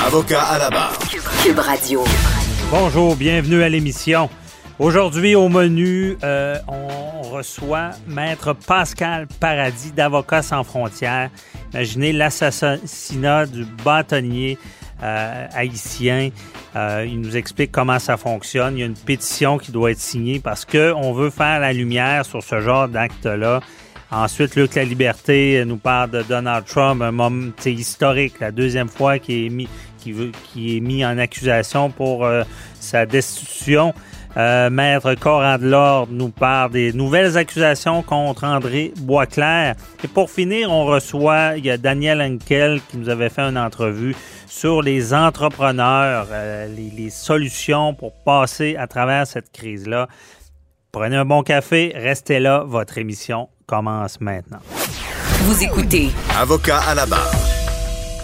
Avocat à la barre. Cube Radio. Bonjour, bienvenue à l'émission. Aujourd'hui, au menu, euh, on reçoit Maître Pascal Paradis d'Avocats sans frontières. Imaginez l'assassinat du bâtonnier euh, haïtien. Euh, il nous explique comment ça fonctionne. Il y a une pétition qui doit être signée parce qu'on veut faire la lumière sur ce genre d'acte-là. Ensuite, Luc La Liberté nous parle de Donald Trump, un moment historique, la deuxième fois qu'il est mis, qui, veut, qui est mis en accusation pour sa destitution. Euh, Maître Coran de l'Ordre nous parle des nouvelles accusations contre André Boisclair. Et pour finir, on reçoit, il y a Daniel Henkel qui nous avait fait une entrevue sur les entrepreneurs, euh, les, les, solutions pour passer à travers cette crise-là. Prenez un bon café, restez là, votre émission commence maintenant. Vous écoutez. Avocat à la barre.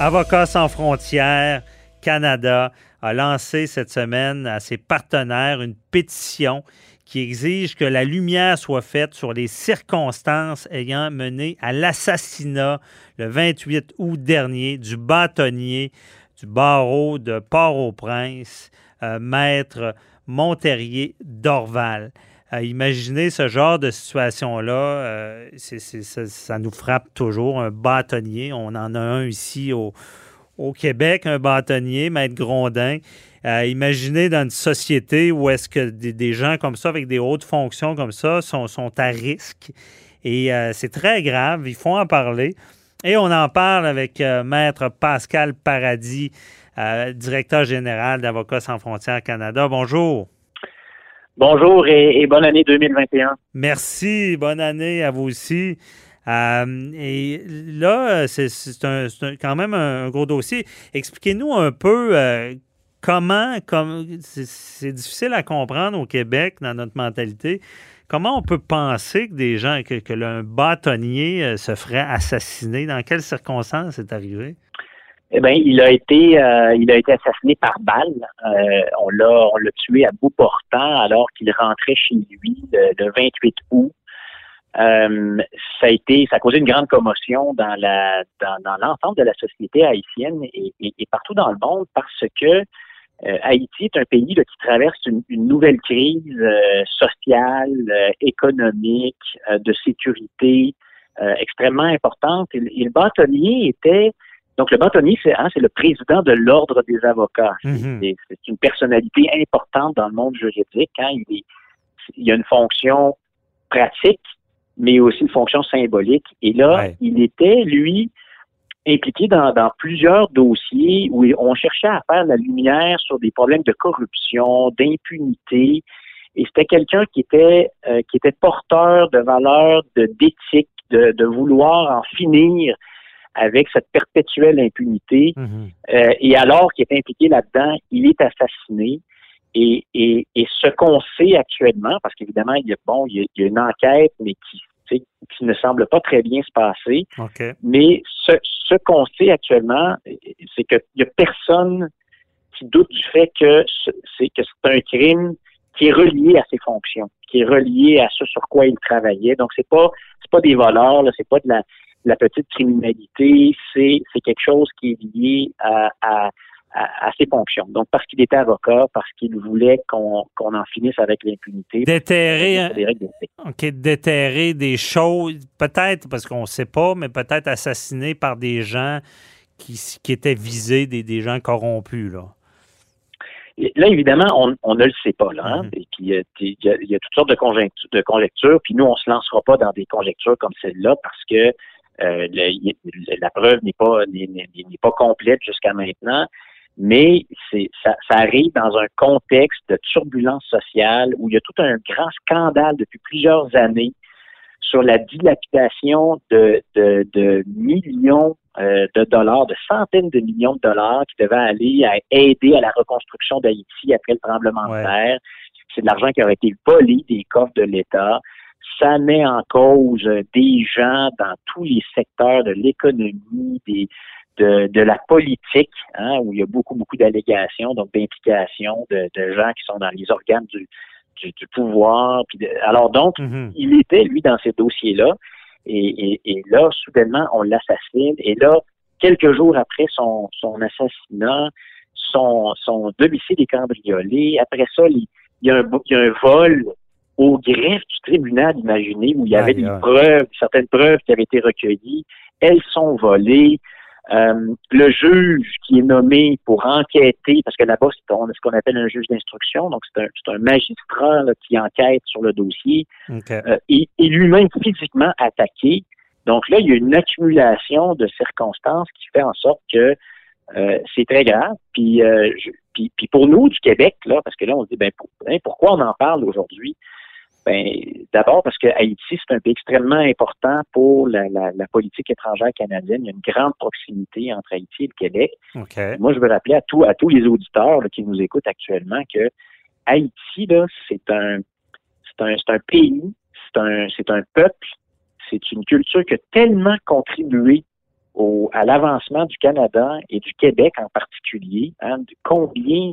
Avocat sans frontières, Canada a lancé cette semaine à ses partenaires une pétition qui exige que la lumière soit faite sur les circonstances ayant mené à l'assassinat le 28 août dernier du bâtonnier du barreau de Port-au-Prince, euh, maître Monterrier d'Orval. Euh, imaginez ce genre de situation-là, euh, ça, nous frappe toujours. Un bâtonnier, on en a un ici au, Québec, un bâtonnier, Maître Grondin. Imaginez dans une société où est-ce que des, gens comme ça, avec des hautes fonctions comme ça, sont, à risque. Et euh, c'est très grave, il faut en parler. Et on en parle avec euh, Maître Pascal Paradis, directeur général d'Avocats sans frontières Canada. Bonjour. Bonjour et, bonne année 2021. Merci, bonne année à vous aussi. Euh, et là, c'est quand même un, gros dossier. Expliquez-nous un peu euh, comment, comme c'est difficile à comprendre au Québec dans notre mentalité. Comment on peut penser que des gens, que, que un bâtonnier euh, se ferait assassiner? Dans quelles circonstances c'est arrivé? Eh bien, il a été, euh, il a été assassiné par balle. Euh, on l'a, on l'a tué à bout portant alors qu'il rentrait chez lui le, le 28 août. Euh, ça a été, ça a causé une grande commotion dans la, dans, dans l'ensemble de la société haïtienne et, et, partout dans le monde parce que euh, Haïti est un pays là, qui traverse une, une nouvelle crise euh, sociale, euh, économique, de sécurité extrêmement importante. Et, et, le bâtonnier était donc le bâtonnier, c'est hein, c'est le président de l'ordre des avocats. C'est une personnalité importante dans le monde juridique. Hein. Il, est, il y a une fonction pratique mais aussi une fonction symbolique. Et là, ouais. il était, lui, impliqué dans, dans, plusieurs dossiers où on cherchait à faire la lumière sur des problèmes de corruption, d'impunité. Et c'était quelqu'un qui était euh, qui était porteur de valeurs, de d'éthique, de, de, vouloir en finir avec cette perpétuelle impunité. Mm -hmm. euh, et alors qu'il est impliqué là-dedans, il est assassiné. Et, et, et ce qu'on sait actuellement, parce qu'évidemment, il y a bon, il y a, il y a une enquête, mais qui, qui ne semble pas très bien se passer. Okay. Mais ce, ce qu'on sait actuellement, c'est qu'il n'y a personne qui doute du fait que c'est que c'est un crime qui est relié à ses fonctions, qui est relié à ce sur quoi il travaillait. Donc c'est pas c'est pas des voleurs, là, c'est pas de la, la petite criminalité, c'est c'est quelque chose qui est lié à, à à, à, ses fonctions. Donc, parce qu'il était avocat, parce qu'il voulait qu'on qu en finisse avec l'impunité. Déterrer, OK, déterrer des choses, peut-être, parce qu'on ne sait pas, mais peut-être assassiné par des gens qui, qui étaient visés, des, des gens corrompus, là. là, évidemment, on, ne le sait pas. Là, hein. mm-hmm. Et puis, il y, a, toutes sortes de conjectures, de conjectures. Puis nous, on se lancera pas dans des conjectures comme celle-là parce que la preuve n'est pas n'est pas complète jusqu'à maintenant mais c'est ça, ça, arrive dans un contexte de turbulence sociale où il y a tout un grand scandale depuis plusieurs années sur la dilapidation de, de, de millions euh, de dollars, de centaines de millions de dollars qui devaient aller à aider à la reconstruction d'Haïti après le tremblement de terre. C'est de l'argent qui aurait été volé des coffres de l'État. Ça met en cause des gens dans tous les secteurs de l'économie, des, de, la politique, hein, où il y a beaucoup, beaucoup d'allégations, donc d'implications de, gens qui sont dans les organes du, du, pouvoir. alors donc, mm-hmm. il était, lui, dans ces dossiers-là. Et, là, soudainement, on l'assassine. Et là, quelques jours après son, son assassinat, son, son domicile est cambriolé. Après ça, il, y a un, il y a un vol au greffe du tribunal, imaginez, où il y avait des preuves, certaines preuves qui avaient été recueillies. Elles sont volées. Euh, le juge qui est nommé pour enquêter, parce que là-bas, c'est ce qu'on appelle un juge d'instruction, donc c'est un, un, magistrat qui enquête sur le dossier, euh, et, lui-même physiquement attaqué. Donc là, il y a une accumulation de circonstances qui fait en sorte que euh, c'est très grave. Puis, puis, puis, pour nous du Québec, là, parce que là, on se dit, ben, hein, pourquoi on en parle aujourd'hui? Ben, d'abord parce que Haïti, c'est un pays extrêmement important pour la, politique étrangère canadienne. Il y a une grande proximité entre Haïti et le Québec. Moi, je veux rappeler à, à tous les auditeurs qui nous écoutent actuellement que Haïti, c'est un, un, un pays, c'est un, un peuple, c'est une culture qui a tellement contribué au, à l'avancement du Canada et du Québec en particulier. Hein, de combien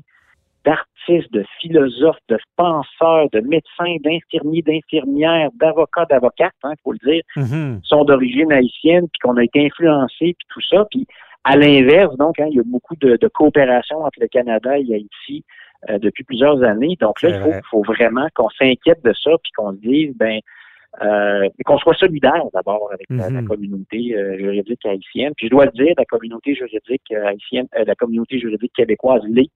d'artistes, de philosophes, de penseurs, de médecins, d'infirmiers, d'infirmières, d'avocats, d'avocates, il hein, faut le dire, mm-hmm. sont d'origine haïtienne, puis qu'on a été influencés, puis tout ça. Puis à l'inverse, donc, hein, il y a beaucoup de, coopération entre le Canada et Haïti euh, depuis plusieurs années. Donc là, il faut, vraiment qu'on s'inquiète de ça, puis qu'on se dise, ben, euh, qu'on soit solidaire d'abord avec la, mm-hmm. communauté euh, juridique haïtienne. Puis je dois le dire, la communauté juridique haïtienne, la communauté juridique québécoise l'est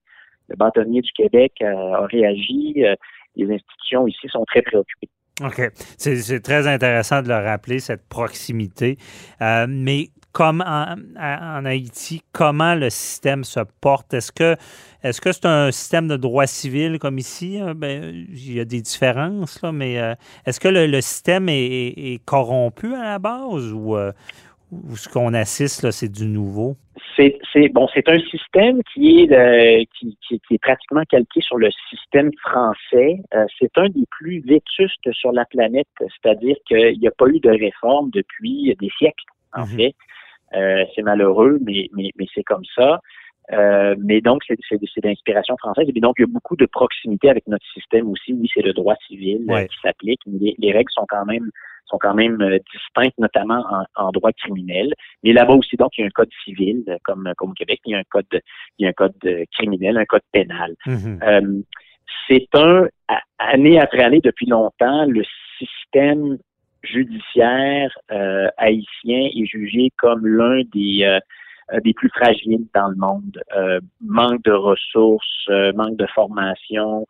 le bâtonnier du Québec euh, a réagi. Euh, les institutions ici sont très préoccupées. OK. C'est très intéressant de le rappeler, cette proximité. Euh, mais comme en, Haïti, comment le système se porte? Est-ce que est-ce que c'est un système de droit civil comme ici? Ben, il y a des différences, là, mais est-ce que le, système est, corrompu à la base ou, ou ce qu'on assiste, là, c'est du nouveau? C'est bon, c'est un système qui est euh, qui, qui, est pratiquement calqué sur le système français. Euh, c'est un des plus vétustes sur la planète, c'est-à-dire qu'il n'y a pas eu de réforme depuis des siècles, en mhm. fait. Euh, c'est malheureux, mais, mais, mais c'est comme ça. mais donc, c'est d'inspiration française. Et donc, il y a beaucoup de proximité avec notre système aussi. Oui, c'est le droit civil qui s'applique, mais les, règles sont quand même sont quand même euh, distinctes, notamment en, droit criminel. Mais là-bas aussi, donc, il y a un code civil, euh, comme, comme au Québec, il y a un code, il y a un code euh, criminel, un code pénal. Mm-hmm. c'est un, année après année, depuis longtemps, le système judiciaire haïtien est jugé comme l'un des des plus fragiles dans le monde. manque de ressources, manque de formation,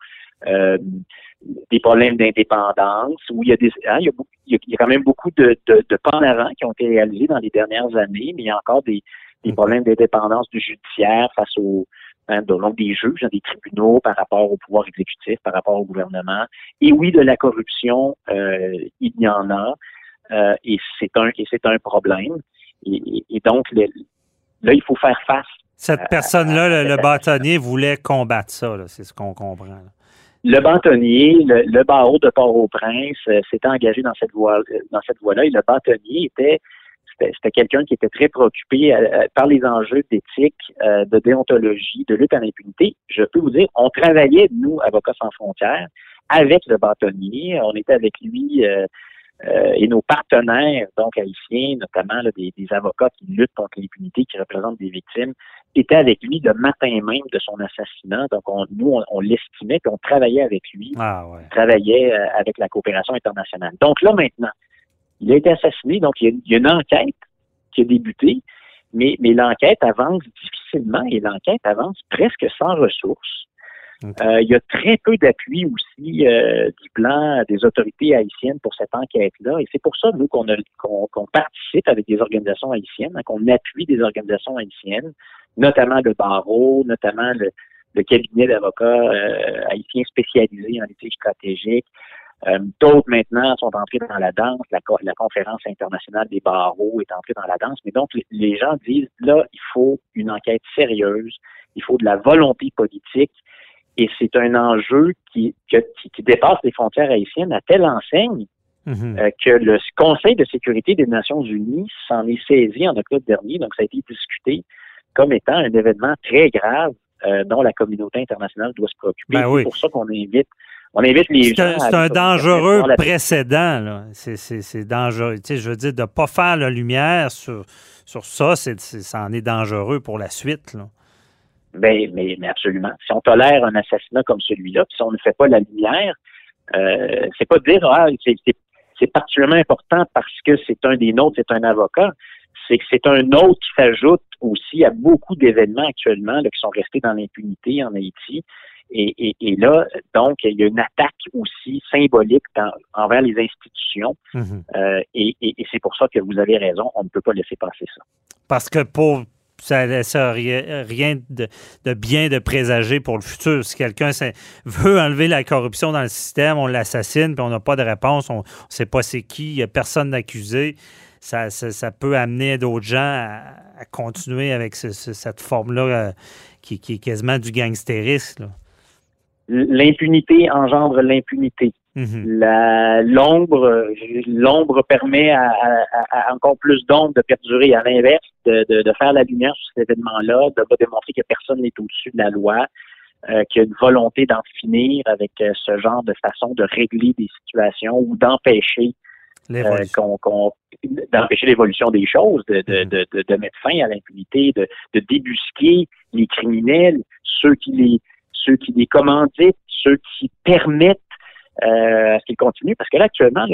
des problèmes d'indépendance, où il y a des, hein, il, y a, quand même beaucoup de, de, de pas qui ont été réalisés dans les dernières années, mais il y a encore des, des problèmes d'indépendance du judiciaire face aux hein, donc des juges, des tribunaux par rapport au pouvoir exécutif, par rapport au gouvernement. Et oui, de la corruption, euh, il y en a, euh, et c'est un et c'est un problème. Et, et donc là, il faut faire face. Cette personne-là, le, bâtonnier, voulait combattre ça, c'est ce qu'on comprend. Le bâtonnier, le, barreau de Port-au-Prince euh, s'était engagé dans cette voie dans cette voie-là et le bâtonnier était c'était quelqu'un qui était très préoccupé euh, par les enjeux d'éthique, euh, de déontologie, de lutte à l'impunité. Je peux vous dire, on travaillait, nous, Avocats sans frontières, avec le bâtonnier. On était avec lui euh, et nos partenaires, donc haïtiens, notamment des, avocats qui luttent contre l'impunité, qui représentent des victimes, étaient avec lui le matin même de son assassinat. Donc, nous, on, l'estimait, puis on travaillait avec lui, ah, travaillait euh, avec la coopération internationale. Donc là, maintenant, il a été assassiné, donc il y a, une enquête qui a débuté, mais, mais l'enquête avance difficilement et l'enquête avance presque sans ressources. Euh, il y a très peu d'appui aussi euh, du plan des autorités haïtiennes pour cette enquête-là. Et c'est pour ça, nous, qu'on participe avec des organisations haïtiennes, hein, qu'on appuie des organisations haïtiennes, notamment le barreau, notamment le, le cabinet d'avocats euh, haïtiens spécialisés en litige stratégique. Euh, d'autres maintenant sont entrés dans la danse. La, la, conférence internationale des barreaux est entrée dans la danse. Mais donc, les gens disent, là, il faut une enquête sérieuse, il faut de la volonté politique. Et c'est un enjeu qui, qui, dépasse les frontières haïtiennes à telle enseigne mhm. euh, que le Conseil de sécurité des Nations Unies s'en est saisi en octobre dernier. Donc, ça a été discuté comme étant un événement très grave euh, dont la communauté internationale doit se préoccuper. Ben c'est pour ça qu'on invite on invite les gens. C'est un dangereux précédent. C'est dangereux. Tu sais, je veux dire, de ne pas faire la lumière sur, sur ça, c'est ça en est dangereux pour la suite. Là. Ben, mais, mais, absolument. Si on tolère un assassinat comme celui-là, puis si on ne fait pas la lumière, euh, c'est pas dire ah, c'est particulièrement important parce que c'est un des nôtres, c'est un avocat. C'est que c'est un autre qui s'ajoute aussi à beaucoup d'événements actuellement qui sont restés dans l'impunité en Haïti. Et, là, donc, il y a une attaque aussi symbolique envers les institutions. Mhm. Euh, et, c'est pour ça que vous avez raison, on ne peut pas laisser passer ça. Parce que pour ça laisse rien de, bien de présager pour le futur. Si quelqu'un veut enlever la corruption dans le système, on l'assassine, puis on n'a pas de réponse, on ne sait pas c'est qui, il n'y a personne d'accusé. Ça, ça, peut amener d'autres gens à, continuer avec cette forme-là euh, qui, qui, est quasiment du gangstérisme l'impunité engendre l'impunité. Mhm. l'ombre, l'ombre permet à, encore plus d'ombre de perdurer. À l'inverse, de, de, faire la lumière sur cet événement-là, de démontrer que personne n'est au-dessus de la loi, euh, qu'il y a une volonté d'en finir avec euh, ce genre de façon de régler des situations ou d'empêcher euh, qu'on, d'empêcher l'évolution des choses, de, de, mhm. de, de, mettre fin à l'impunité, de, de débusquer les criminels, ceux qui les ceux qui les commanditent, ceux qui permettent euh, à ce qu'ils continuent. Parce que là, actuellement,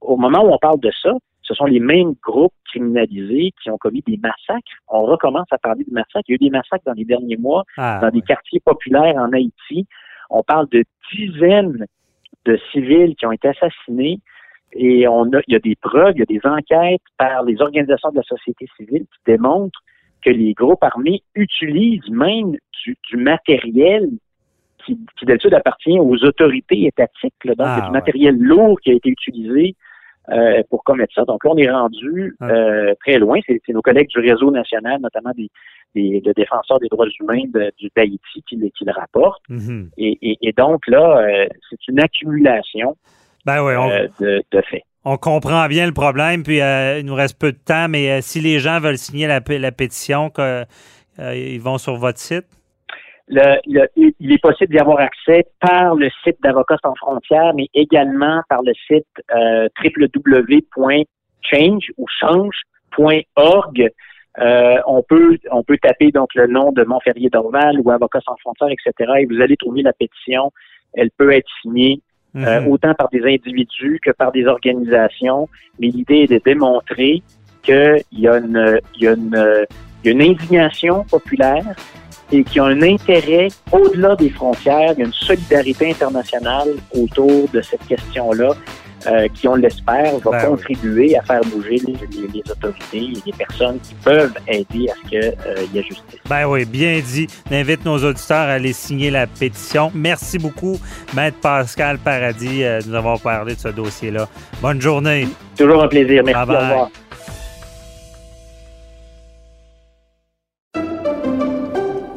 au, moment où on parle de ça, ce sont les mêmes groupes criminalisés qui ont commis des massacres. On recommence à parler de massacres. Il y a eu des massacres dans les derniers mois ah, dans des quartiers populaires en Haïti. On parle de dizaines de civils qui ont été assassinés. Et on a, il y a des preuves, il y a des enquêtes par les organisations de la société civile qui démontrent que les groupes armés utilisent même du matériel qui, qui d'habitude appartient aux autorités étatiques. donc, ah, c'est du matériel lourd qui a été utilisé euh, pour commettre ça. Donc là, on est rendu ah. euh, très loin. C'est, nos collègues du réseau national, notamment des, des, défenseurs des droits humains de, du d'Haïti qui, qui, le rapportent. Mm-hmm. et, et, donc là, euh, c'est une accumulation ben de, de, faits. On comprend bien le problème, puis il nous reste peu de temps, mais si les gens veulent signer la, la pétition, que, ils vont sur votre site? Il est possible d'y avoir accès par le site d'Avocats sans frontières, mais également par le site euh, www.change ou change.org. Euh, on peut on peut taper donc le nom de Montferrier Dorval ou Avocats sans frontières, etc. Et vous allez trouver la pétition. Elle peut être signée euh, mhm. autant par des individus que par des organisations. Mais l'idée est de démontrer qu'il y a une, il y a une, il y a une indignation populaire et qui ont un intérêt au-delà des frontières. Il y a une solidarité internationale autour de cette question-là. Euh, qui, on l'espère, va ben contribuer à faire bouger les, autorités et les personnes qui peuvent aider à ce qu'il euh, y ait justice. Ben oui, bien dit. J'invite nos auditeurs à aller signer la pétition. Merci beaucoup, Maître Pascal Paradis, euh, de nous avoir parlé de ce dossier-là. Bonne journée. Toujours un plaisir. Merci. Au revoir.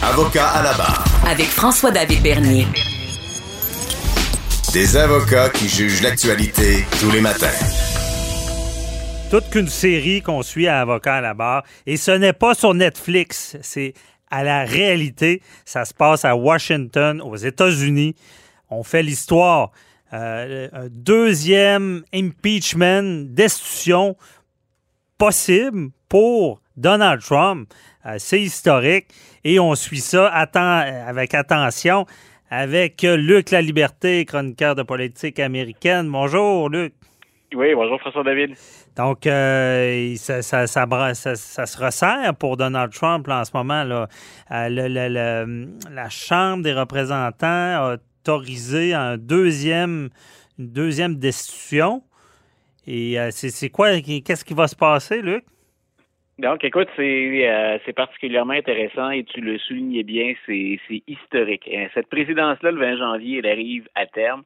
Avocat à la barre. Avec François-David Bernier. Des avocats qui jugent l'actualité tous les matins. Toute qu'une série qu'on suit à Avocat à la barre. Et ce n'est pas sur Netflix, c'est à la réalité. Ça se passe à Washington, aux États-Unis. On fait l'histoire. Euh, un deuxième impeachment, destitution possible pour Donald Trump. Euh, c'est historique et on suit ça avec attention avec Luc La Liberté, chroniqueur de politique américaine. Bonjour, Luc. Oui, bonjour François-David. Donc, euh, ça, ça, se resserre pour Donald Trump en ce moment. Là. Euh, la Chambre des représentants a autorisé un deuxième, une deuxième destitution. Et euh, c'est quoi, qu'est-ce qui va se passer, Luc? Donc, écoute, c'est particulièrement intéressant et tu le soulignais bien, c'est historique. Cette présidence-là, le 20 janvier, elle arrive à terme.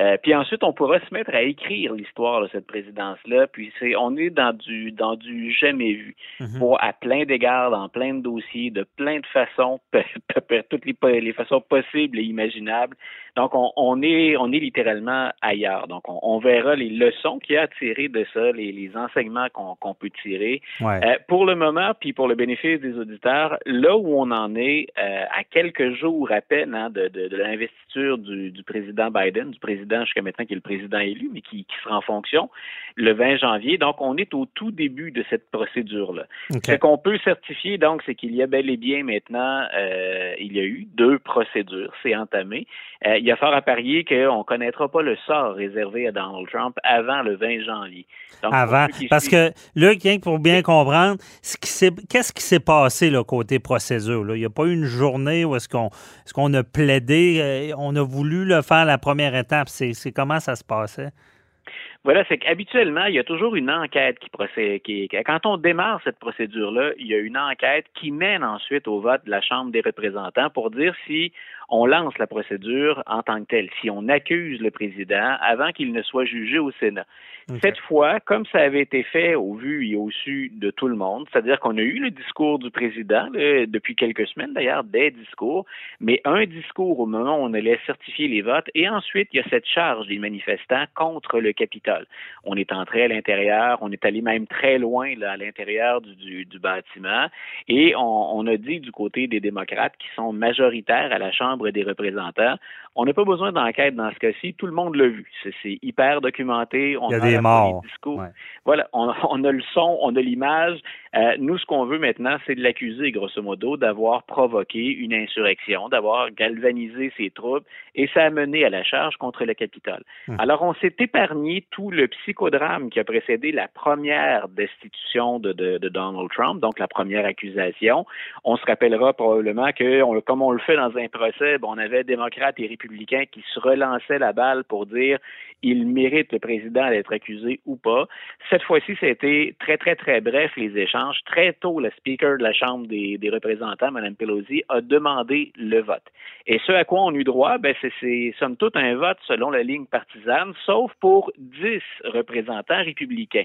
Euh, puis ensuite, on pourra se mettre à écrire l'histoire de cette présidence-là. Puis c'est, on est dans du dans du jamais vu, mhm. pour à plein d'égards, dans plein de dossiers, de plein de façons, toutes les, les façons possibles et imaginables. Donc, on, on est on est littéralement ailleurs. Donc, on, on verra les leçons qu'il y a à tirer de ça, les, les enseignements qu'on, qu'on peut tirer. Euh, pour le moment, puis pour le bénéfice des auditeurs, là où on en est, euh, à quelques jours à peine hein, de, de, de l'investiture du, du président Biden, du président jusqu'à maintenant qui est le président élu, mais qui, sera en fonction le 20 janvier. Donc, on est au tout début de cette procédure-là. Ce qu'on peut certifier, donc, c'est qu'il y a bel et bien maintenant, euh, il y a eu deux procédures. C'est entamé. Euh, il y a fort à parier qu'on ne connaîtra pas le sort réservé à Donald Trump avant le 20 janvier. avant, parce que, Luc, pour bien comprendre, qu'est-ce qui s'est passé là, côté procédure? Là? Il n'y a pas eu une journée où est-ce qu'on est qu'on a plaidé, euh, on a voulu le faire la première étape? C'est comment ça se passait? Voilà, c'est qu'habituellement, il y a toujours une enquête qui procède. Qui, quand on démarre cette procédure-là, il y a une enquête qui mène ensuite au vote de la Chambre des représentants pour dire si on lance la procédure en tant que telle, si on accuse le président avant qu'il ne soit jugé au Sénat. Cette fois, comme ça avait été fait au vu et au su de tout le monde, c'est-à-dire qu'on a eu le discours du président depuis quelques semaines d'ailleurs, des discours, mais un discours au moment où on allait certifier les votes, et ensuite il y a cette charge des manifestants contre le Capitole. On est entré à l'intérieur, on est allé même très loin là, à l'intérieur du, du, bâtiment, et on, on a dit du côté des démocrates qui sont majoritaires à la Chambre des représentants, on n'a pas besoin d'enquête dans ce cas-ci, tout le monde l'a vu. C'est hyper documenté. On Il y a, des morts. Voilà, on, a le son, on a l'image. Euh, nous, ce qu'on veut maintenant, c'est de l'accuser, grosso modo, d'avoir provoqué une insurrection, d'avoir galvanisé ses troupes, et ça a mené à la charge contre le Capitole. Hum. Alors, on s'est épargné tout le psychodrame qui a précédé la première destitution de, Donald Trump, donc la première accusation. On se rappellera probablement que, comme on le fait dans un procès, on avait démocrates et républicains qui se relançaient la balle pour dire il mérite le président d'être accusé ou pas. Cette fois-ci, c'était très, très, très bref les échanges. Très tôt, le speaker de la Chambre des, représentants, Mme Pelosi, a demandé le vote. Et ce à quoi on a eu droit, ben, c'est somme toute un vote selon la ligne partisane, sauf pour dix représentants républicains.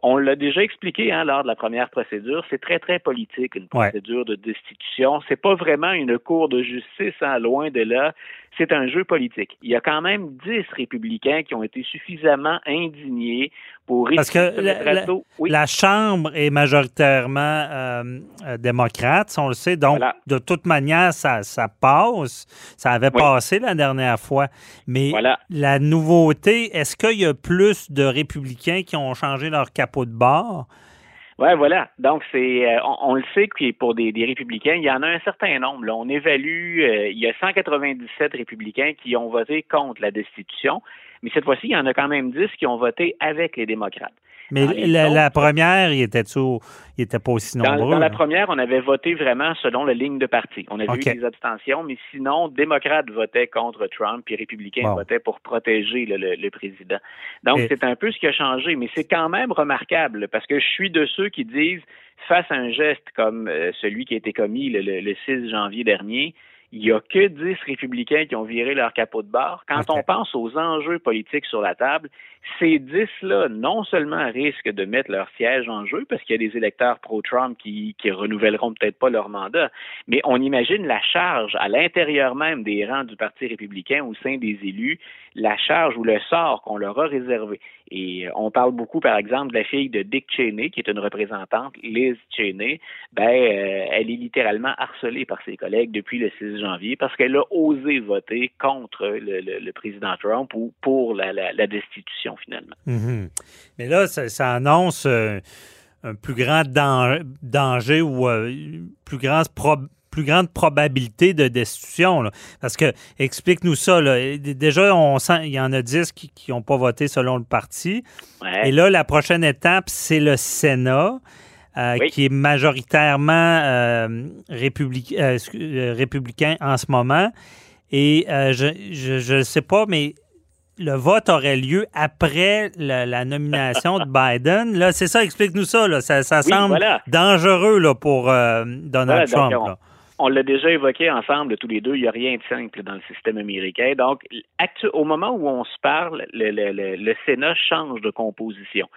On l'a déjà expliqué hein, lors de la première procédure, c'est très, très politique, une procédure de destitution. C'est pas vraiment une cour de justice, hein, loin de là. C'est un jeu politique. Il y a quand même dix républicains qui ont été suffisamment indignés pour Parce que la, Chambre est majoritairement euh, euh, démocrate, on le sait. Donc, de toute manière, ça, ça passe. Ça avait passé la dernière fois. Mais la nouveauté, est-ce qu'il y a plus de républicains qui ont changé leur capot de bord? Oui, voilà. Donc, c'est, euh, on, le sait que pour des, républicains, il y en a un certain nombre. Là. On évalue, euh, il y a 197 républicains qui ont voté contre la destitution, mais cette fois-ci, il y en a quand même 10 qui ont voté avec les démocrates. Mais la, première, il était, il était pas aussi nombreux. Dans, la première, on avait voté vraiment selon la ligne de parti. On avait eu des abstentions, mais sinon, démocrates votaient contre Trump, puis républicains votaient pour protéger le, président. Donc, c'est un peu ce qui a changé, mais c'est quand même remarquable, parce que je suis de ceux qui disent, face à un geste comme euh, celui qui a été commis le 6 janvier dernier, il n'y a que 10 républicains qui ont viré leur capot de barre. Quand on pense aux enjeux politiques sur la table, ces 10-là, non seulement risquent de mettre leur siège en jeu, parce qu'il y a des électeurs pro-Trump qui, qui renouvelleront peut-être pas leur mandat, mais on imagine la charge à l'intérieur même des rangs du Parti républicain au sein des élus, la charge ou le sort qu'on leur a réservé. Et euh, on parle beaucoup, par exemple, de la fille de Dick Cheney, qui est une représentante, Liz Cheney. Ben, euh, elle est littéralement harcelée par ses collègues depuis le 6 janvier parce qu'elle a osé voter contre le, président Trump ou pour la, destitution, finalement. Mhm. Mais là, ça, annonce euh, un plus grand danger ou plus grand plus grande probabilité de destitution. Parce que, explique-nous ça. Déjà, on sent, il y en a 10 qui n'ont pas voté selon le parti. Et là, la prochaine étape, c'est le Sénat. Euh, qui est majoritairement euh, euh, républicain en ce moment. Et je ne sais pas, mais le vote aurait lieu après la, nomination de Biden. Là, c'est ça, explique-nous ça. Ça, semble dangereux là, pour Donald Trump on l'a déjà évoqué ensemble tous les deux, il n'y a rien de simple dans le système américain. Donc, au moment où on se parle, le, Sénat change de composition.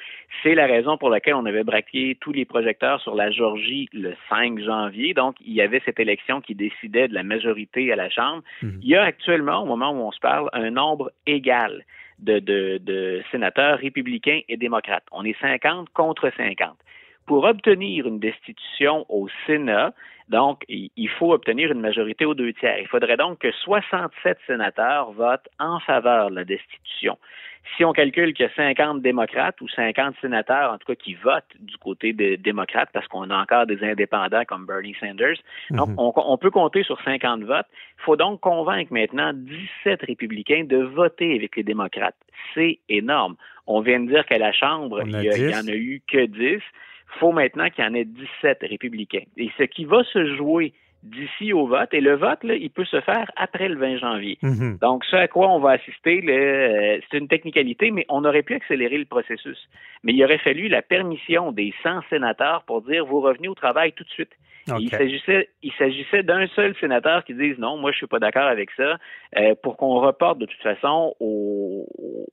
C'est la raison pour laquelle on avait braqué tous les projecteurs sur la Georgie le 5 janvier. Donc, il y avait cette élection qui décidait de la majorité à la Chambre. Mhm. Il y a actuellement, au moment où on se parle, un nombre égal de, de sénateurs républicains et démocrates. On est 50 contre 50 pour obtenir une destitution au Sénat, donc, il faut obtenir une majorité aux deux tiers. Il faudrait donc que 67 sénateurs votent en faveur de la destitution. Si on calcule qu'il y a 50 démocrates ou 50 sénateurs, en tout cas, qui votent du côté des démocrates, parce qu'on a encore des indépendants comme Bernie Sanders, donc mhm. on, on, peut compter sur 50 votes. Il faut donc convaincre maintenant 17 républicains de voter avec les démocrates. C'est énorme. On vient de dire qu'à la Chambre, il n'y en a eu que 10 faut maintenant qu'il y en ait 17 républicains. Et ce qui va se jouer d'ici au vote, et le vote, là, il peut se faire après le 20 janvier. Mhm. Donc, ce à quoi on va assister, euh, c'est une technicalité, mais on aurait pu accélérer le processus. Mais il aurait fallu la permission des 100 sénateurs pour dire, vous revenez au travail tout de suite. Il s'agissait, il s'agissait d'un seul sénateur qui dise non, moi je suis pas d'accord avec ça, euh, pour qu'on reporte de toute façon au,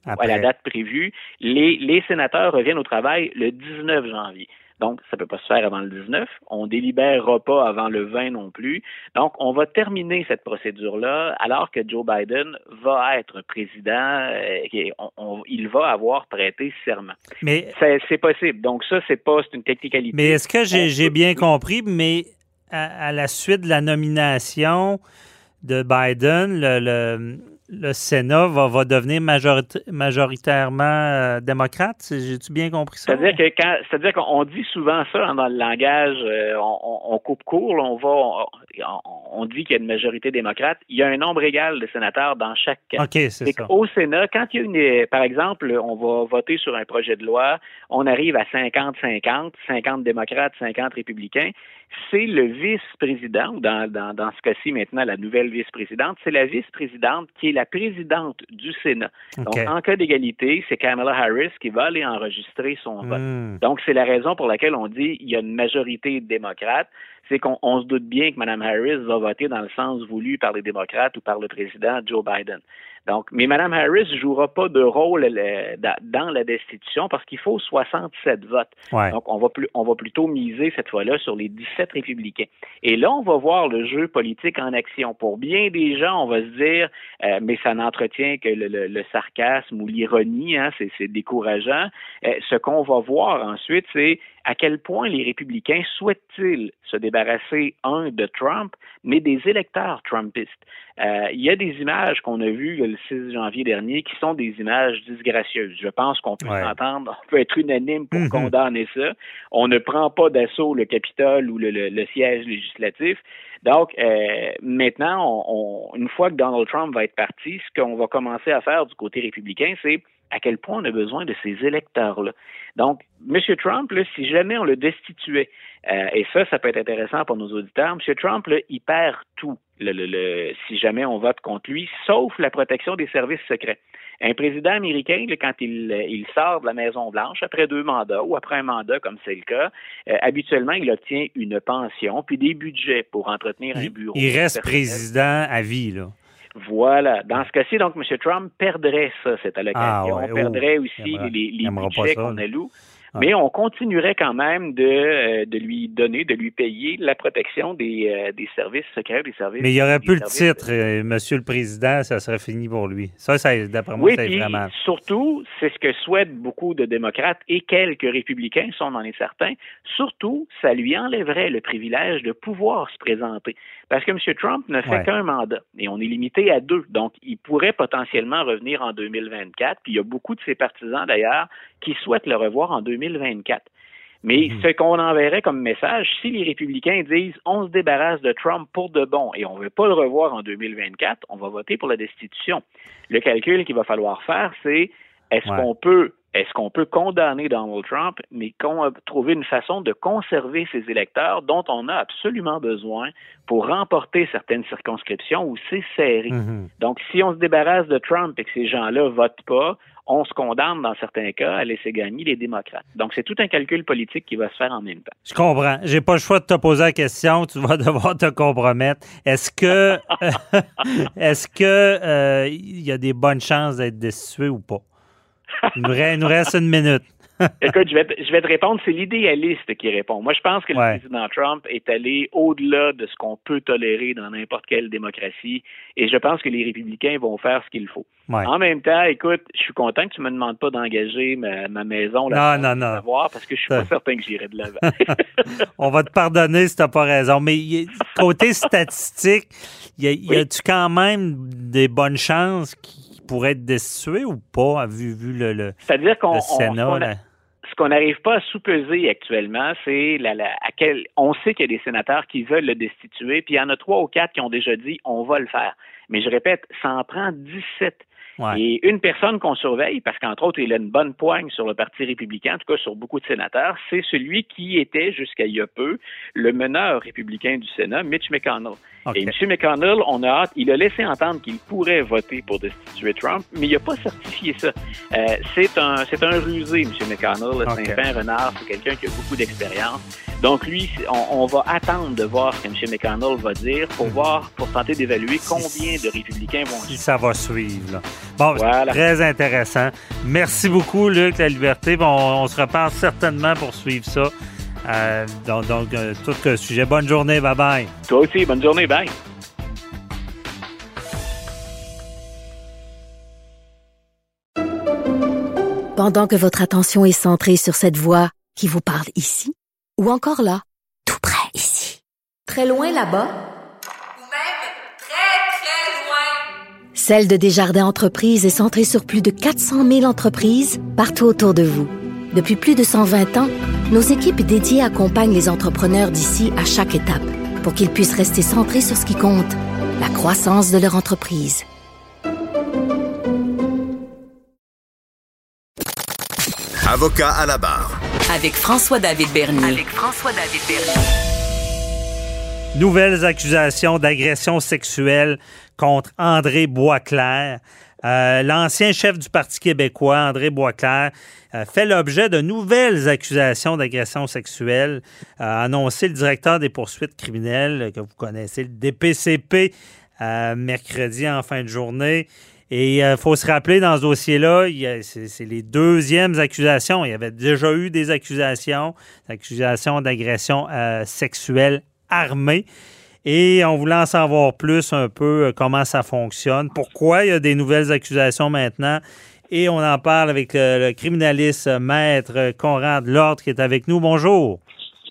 à la date prévue. Les, les sénateurs reviennent au travail le 19 janvier. Donc, ça ne peut pas se faire avant le 19. On ne délibérera pas avant le 20 non plus. Donc, on va terminer cette procédure-là alors que Joe Biden va être président. et euh, il va avoir prêté serment. Mais c'est possible. Donc, ça, c'est pas une technicalité. Mais est-ce que j'ai bien compris, mais à, la suite de la nomination de Biden, le le Sénat va, devenir majoritairement euh, démocrate. J'ai-tu bien compris ça? C'est-à-dire que c'est-à-dire qu'on dit souvent ça dans le langage, euh, on, coupe court, on va, on, dit qu'il y a une majorité démocrate. Il y a un nombre égal de sénateurs dans chaque cas. OK, c'est ça. Au Sénat, quand il y a une, par exemple, on va voter sur un projet de loi, on arrive à 50-50, 50 démocrates, 50 républicains c'est le vice-président, dans, dans, dans ce cas-ci maintenant la nouvelle vice-présidente, c'est la vice-présidente qui est la présidente du Sénat. Donc, en cas d'égalité, c'est Kamala Harris qui va aller enregistrer son vote. Hmm. Donc, c'est la raison pour laquelle on dit qu'il y a une majorité démocrate c'est qu'on se doute bien que Mme Harris va voter dans le sens voulu par les démocrates ou par le président Joe Biden. Donc, mais Mme Harris ne jouera pas de rôle euh, dans la destitution parce qu'il faut 67 votes. Donc, on va, plus, on va plutôt miser cette fois-là sur les 17 républicains. Et là, on va voir le jeu politique en action. Pour bien des gens, on va se dire, euh, mais ça n'entretient que le, sarcasme ou l'ironie, hein, c'est décourageant. Euh, ce qu'on va voir ensuite, c'est à quel point les républicains souhaitent-ils se débarrasser, un, de Trump, mais des électeurs trumpistes. Euh, il y a des images qu'on a vues le 6 janvier dernier qui sont des images disgracieuses. Je pense qu'on peut s'entendre, on peut être unanime pour mhm. condamner ça. On ne prend pas d'assaut le Capitole ou le, siège législatif. Donc, euh, maintenant, une fois que Donald Trump va être parti, ce qu'on va commencer à faire du côté républicain, c'est à quel point on a besoin de ces électeurs-là. Donc, M. Trump, si jamais on le destituait, euh, et ça, ça peut être intéressant pour nos auditeurs, M. Trump, il perd tout si jamais on vote contre lui, sauf la protection des services secrets. Un président américain, quand il, sort de la Maison-Blanche après deux mandats ou après un mandat, comme c'est le cas, euh, habituellement, il obtient une pension puis des budgets pour entretenir un bureau. Il reste président à vie, là. Voilà. Dans ce cas-ci, donc, M. Trump perdrait ça, cette allocation. Ah, on perdrait oh, aussi les, budgets qu'on alloue. Mais on continuerait quand même de, euh, de lui donner, de lui payer la protection des, euh, des services secrets, des services. Mais il y aurait plus le titre, euh, Monsieur le Président, ça serait fini pour lui. Ça, ça d'après moi, Oui, ça est puis vraiment. surtout, c'est ce que souhaitent beaucoup de démocrates et quelques républicains, ça on en est certain. Surtout, ça lui enlèverait le privilège de pouvoir se présenter. Parce que M. Trump ne fait Ouais. qu'un mandat et on est limité à deux. Donc, il pourrait potentiellement revenir en 2024. Puis il y a beaucoup de ses partisans d'ailleurs qui souhaitent le revoir en 2024. Mais Mhm. ce qu'on enverrait comme message, si les républicains disent on se débarrasse de Trump pour de bon et on ne veut pas le revoir en 2024, on va voter pour la destitution. Le calcul qu'il va falloir faire, c'est est-ce Ouais. qu'on peut est-ce qu'on peut condamner Donald Trump, mais qu'on trouver une façon de conserver ses électeurs dont on a absolument besoin pour remporter certaines circonscriptions où c'est serré. Mhm. Donc, si on se débarrasse de Trump et que ces gens-là votent pas, on se condamne dans certains cas à laisser gagner les démocrates. Donc, c'est tout un calcul politique qui va se faire en même temps. Je comprends. J'ai pas le choix de te poser la question. Tu vas devoir te compromettre. Est-ce que, est-ce que euh, il y a des bonnes chances d'être destitué ou pas? Il nous reste, il nous reste une minute. Écoute, je vais, te, je vais te répondre, c'est l'idéaliste qui répond. Moi, je pense que Ouais. le président Trump est allé au-delà de ce qu'on peut tolérer dans n'importe quelle démocratie et je pense que les républicains vont faire ce qu'il faut. Ouais. En même temps, écoute, je suis content que tu me demandes pas d'engager ma, ma maison Non, là non, non. savoir parce que je suis pas certain que j'irai de l'avant. On va te pardonner si tu n'as pas raison. Mais côté statistique, y a- y a-tu quand même des bonnes chances qu'il pourrait être destitué ou pas, vu, vu le, le, C'est-à-dire qu'on le Sénat? a-? Ce qu'on n'arrive pas à sous-peser actuellement, c'est la, la- à quel, on sait qu'il y a des sénateurs qui veulent le destituer, puis il y en a trois ou quatre qui ont déjà dit on va le faire. Mais je répète, ça en prend 17. Ouais. Et une personne qu'on surveille, parce qu'entre autres, il a une bonne poigne sur le Parti républicain, en tout cas sur beaucoup de sénateurs, c'est celui qui était, jusqu'à il y a peu, le meneur républicain du Sénat, Mitch McConnell. Et M. McConnell, on a hâte, il a laissé entendre qu'il pourrait voter pour destituer Trump, mais il n'a pas certifié ça. Euh, c'est un, c'est un rusé, M. McConnell. C'est un fin renard, c'est quelqu'un qui a beaucoup d'expérience. Donc lui, on, on va attendre de voir ce que M. McConnell va dire pour voir, pour tenter d'évaluer combien de républicains vont si ça va suivre. là. Bon, Voilà. très intéressant. Merci beaucoup, Luc, La Liberté. Bon, on, se reparle certainement pour suivre ça. Euh, donc, donc, euh, tout le sujet. Bonne journée. Bye-bye. Toi aussi, bonne journée, bye. Pendant que votre attention est centrée sur cette voix qui vous parle ici, ou encore là, tout près ici, très loin là-bas, ou même très, très loin. Celle de Desjardins Entreprises est centrée sur plus de 400 000 entreprises partout autour de vous. Depuis plus de 120 ans, nos équipes dédiées accompagnent les entrepreneurs d'ici à chaque étape pour qu'ils puissent rester centrés sur ce qui compte, la croissance de leur entreprise. Avocat à la barre. Avec François-David Bernier. Avec François-David Bernier. Nouvelles accusations d'agression sexuelle contre André Boisclair. Euh, L'ancien chef du Parti québécois, André Boisclair, euh, fait l'objet de nouvelles accusations d'agression sexuelle, a annoncé le directeur des poursuites criminelles, que vous connaissez, le DPCP, euh, mercredi en fin de journée. Et il faut se rappeler, dans ce dossier-là, c'est les deuxièmes accusations. Il y avait déjà eu des accusations, accusations d'agression sexuelle armée. Et on voulait en savoir plus un peu euh, comment ça fonctionne, pourquoi il y a des nouvelles accusations maintenant. Et on en parle avec le, le criminaliste euh, maître Conrad Lord qui est avec nous. Bonjour.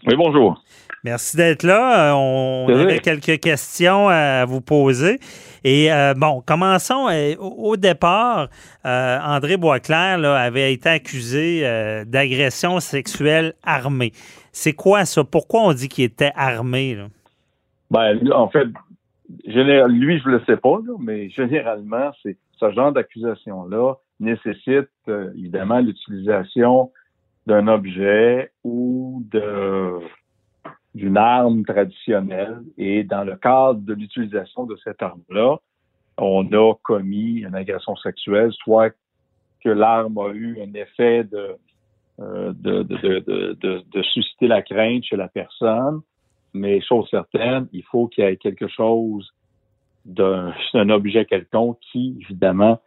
Oui, bonjour. Merci d'être là. Euh, On avait quelques questions à vous poser. Et euh, bon, commençons. Euh, Au au départ, euh, André Boisclair là, avait été accusé euh, d'agression sexuelle armée. C'est quoi ça? Pourquoi on dit qu'il était armé? là? Ben, en fait, lui, je le sais pas, là, mais généralement, c'est ce genre d'accusation-là nécessite euh, évidemment l'utilisation d'un objet ou de d'une arme traditionnelle. Et dans le cadre de l'utilisation de cette arme-là, on a commis une agression sexuelle, soit que l'arme a eu un effet de, euh, de, de- de susciter la crainte chez la personne, mais chose certaine, il faut qu'il y ait quelque chose d'un un objet quelconque qui, évidemment,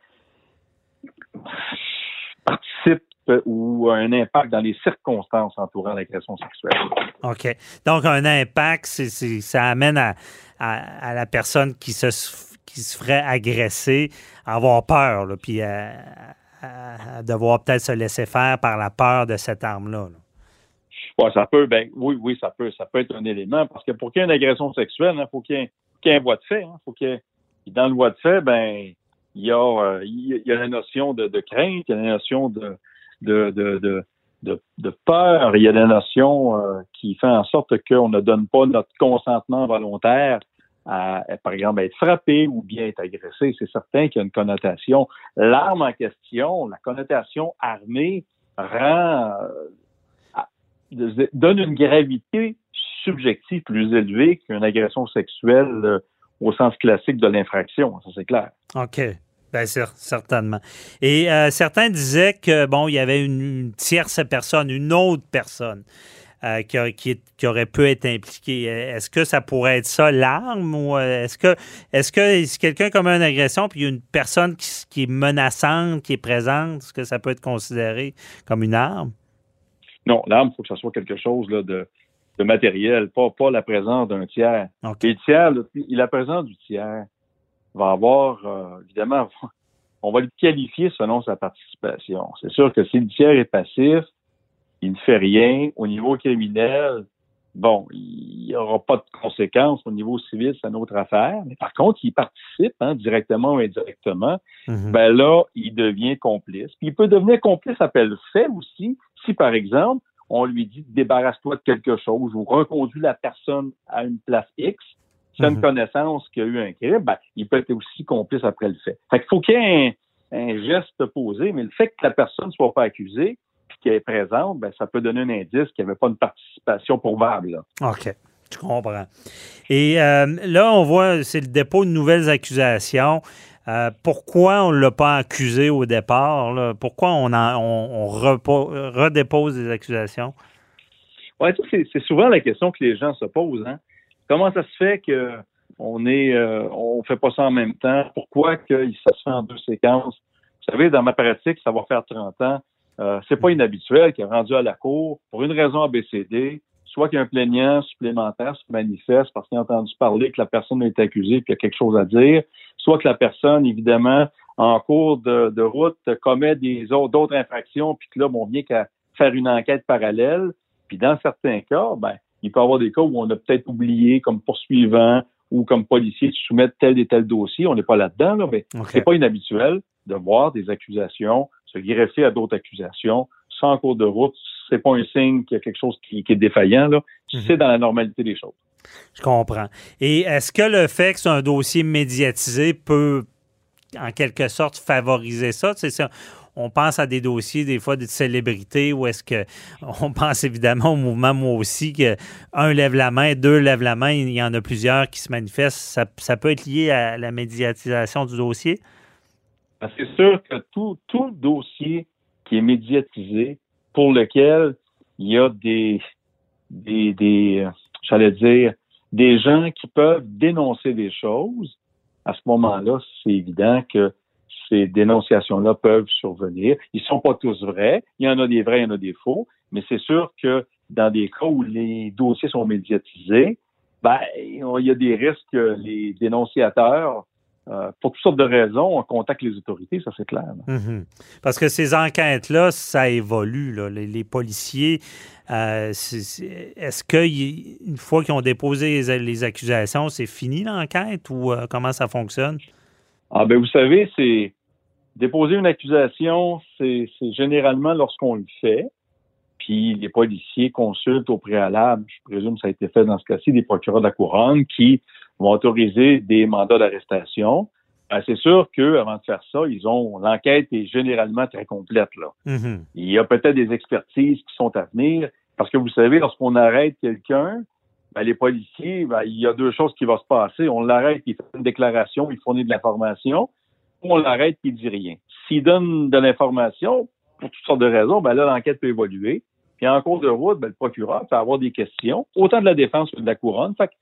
participe ou un impact dans les circonstances entourant l'agression sexuelle. OK. Donc, un impact, ça amène à, la personne qui se, ferait agresser à avoir peur, puis à, devoir peut-être se laisser faire par la peur de cette arme-là. Ça peut, ben, oui, oui, ça peut, ça peut être un élément, parce que pour qu'il y ait une agression sexuelle, il hein, faut qu'il y, ait, un voie de fait. Hein, faut qu'il dans le voie de fait, ben, il y a, euh, il y a la notion de, crainte, il y a la notion de, de, de, de, peur, il y a la notion euh, qui fait en sorte qu'on ne donne pas notre consentement volontaire à, par exemple, être frappé ou bien être agressé. C'est certain qu'il y a une connotation. L'arme en question, la connotation armée, rend, euh, donne une gravité subjective plus élevée qu'une agression sexuelle au sens classique de l'infraction, ça c'est clair. OK. Bien sûr, certainement. Et euh, certains disaient que bon, il y avait une, tierce personne, une autre personne euh, qui, aurait pu être impliquée. Est-ce que ça pourrait être ça l'arme ou euh, est-ce que est-ce que si quelqu'un commet une agression puis il y a une personne qui, est menaçante, qui est présente, est-ce que ça peut être considéré comme une arme? Non, l'arme, il faut que ce soit quelque chose là, de, de matériel, pas, pas la présence d'un tiers. Et le tiers, la présence du tiers va avoir, euh, évidemment, on va le qualifier selon sa participation. C'est sûr que si le tiers est passif, il ne fait rien au niveau criminel, bon, il n'y aura pas de conséquences au niveau civil, c'est une autre affaire. Mais par contre, il participe, hein, directement ou indirectement, mhm. ben là, il devient complice. Puis il peut devenir complice après le fait aussi, si par exemple, on lui dit débarrasse-toi de quelque chose ou reconduis la personne à une place X, si une mhm. connaissance qu'il y a eu un crime, ben, il peut être aussi complice après le fait. Fait qu'il faut qu'il y ait un, geste posé, mais le fait que la personne ne soit pas accusée, puis qu'elle est présente, ben, ça peut donner un indice qu'il n'y avait pas une participation probable. OK. Je comprends. Et euh, là, on voit, c'est le dépôt de nouvelles accusations. Euh, pourquoi on ne l'a pas accusé au départ? Pourquoi on, on, redépose des accusations? Oui, c'est souvent la question que les gens se posent. Hein. Comment ça se fait que on est euh, on fait pas ça en même temps? Pourquoi que ça se fait en deux séquences? Vous savez, dans ma pratique, ça va faire 30 ans. Euh, c'est pas inhabituel qu'il est rendu à la cour pour une raison ABCD, soit qu'il y a un plaignant supplémentaire se manifeste parce qu'il a entendu parler que la personne est accusée et qu'il y a quelque chose à dire, soit que la personne, évidemment, en cours de, route, commet des d'autres infractions, puis que là, on vient qu'à faire une enquête parallèle. Puis dans certains cas, ben, il peut y avoir des cas où on a peut-être oublié comme poursuivant ou comme policier de soumettre tel et tel dossier. On n'est pas là-dedans, là, mais c'est pas inhabituel de voir des accusations se greffer à d'autres accusations sans cours de route. C'est pas un signe qu'il y a quelque chose qui, est défaillant. Là. Mhm. C'est dans la normalité des choses. Je comprends. Et est-ce que le fait que c'est un dossier médiatisé peut, en quelque sorte, favoriser ça? C'est ça on pense à des dossiers, des fois, de célébrités, ou est-ce que on pense évidemment au mouvement Moi aussi, que un lève la main, deux lèvent la main, il y en a plusieurs qui se manifestent. Ça, ça peut être lié à la médiatisation du dossier? C'est sûr que tout, tout dossier qui est médiatisé, pour lequel il y a des, des, des j'allais dire, des gens qui peuvent dénoncer des choses, à ce moment-là, c'est évident que ces dénonciations-là peuvent survenir. Ils sont pas tous vrais. Il y en a des vrais, il y en a des faux. Mais c'est sûr que dans des cas où les dossiers sont médiatisés, ben, il y a des risques que les dénonciateurs euh, pour toutes sortes de raisons, on contacte les autorités, ça c'est clair. Mhm. Parce que ces enquêtes-là, ça évolue. Les, policiers, euh, est-ce qu'une fois qu'ils ont déposé les, accusations, c'est fini l'enquête ou euh, comment ça fonctionne? Ah ben vous savez, c'est déposer une accusation, c'est généralement lorsqu'on le fait. Puis les policiers consultent au préalable, je présume que ça a été fait dans ce cas-ci, des procureurs de la couronne qui vont autoriser des mandats d'arrestation. Ben, c'est sûr qu'avant de faire ça, ils ont l'enquête est généralement très complète. Là. Mm-hmm. Il y a peut-être des expertises qui sont à venir. Parce que vous savez, lorsqu'on arrête quelqu'un, ben, les policiers, ben, il y a deux choses qui vont se passer. On l'arrête, il fait une déclaration, il fournit de l'information, ou on l'arrête, il dit rien. S'il donne de l'information, pour toutes sortes de raisons, ben là, l'enquête peut évoluer. Puis en cours de route, ben, le procureur peut avoir des questions, autant de la défense que de la couronne. Fait que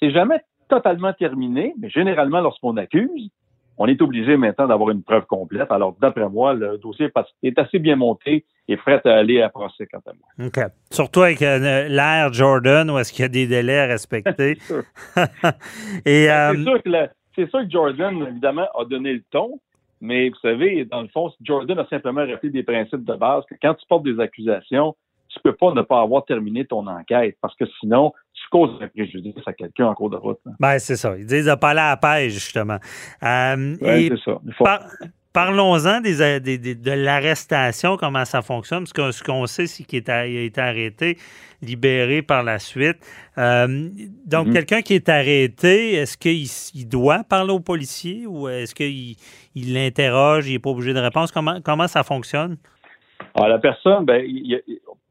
c'est jamais totalement terminé, mais généralement, lorsqu'on accuse, on est obligé maintenant d'avoir une preuve complète. Alors, d'après moi, le dossier est assez bien monté et prêt à aller à procès, quant à moi. OK. Surtout avec euh, l'ère Jordan, où est-ce qu'il y a des délais à respecter. et, ben, c'est, sûr que c'est sûr que Jordan, évidemment, a donné le ton, mais vous savez, dans le fond, Jordan a simplement rappelé des principes de base que quand tu portes des accusations, tu peux pas ne pas avoir terminé ton enquête parce que sinon, causes un préjudice à quelqu'un en cours de route. Ben, c'est ça. Ils disent de pas aller à la pêche, justement. Euh, c'est ça. Parlons-en des, de l'arrestation, comment ça fonctionne. Ce qu'on, ce qu'on sait, c'est qu'il a été arrêté, libéré par la suite. Euh, donc, mm-hmm. quelqu'un qui est arrêté, est-ce qu'il doit parler au policier ou est-ce qu'il il l'interroge, il n'est pas obligé de répondre? Comment, comment ça fonctionne? Alors, la personne, ben,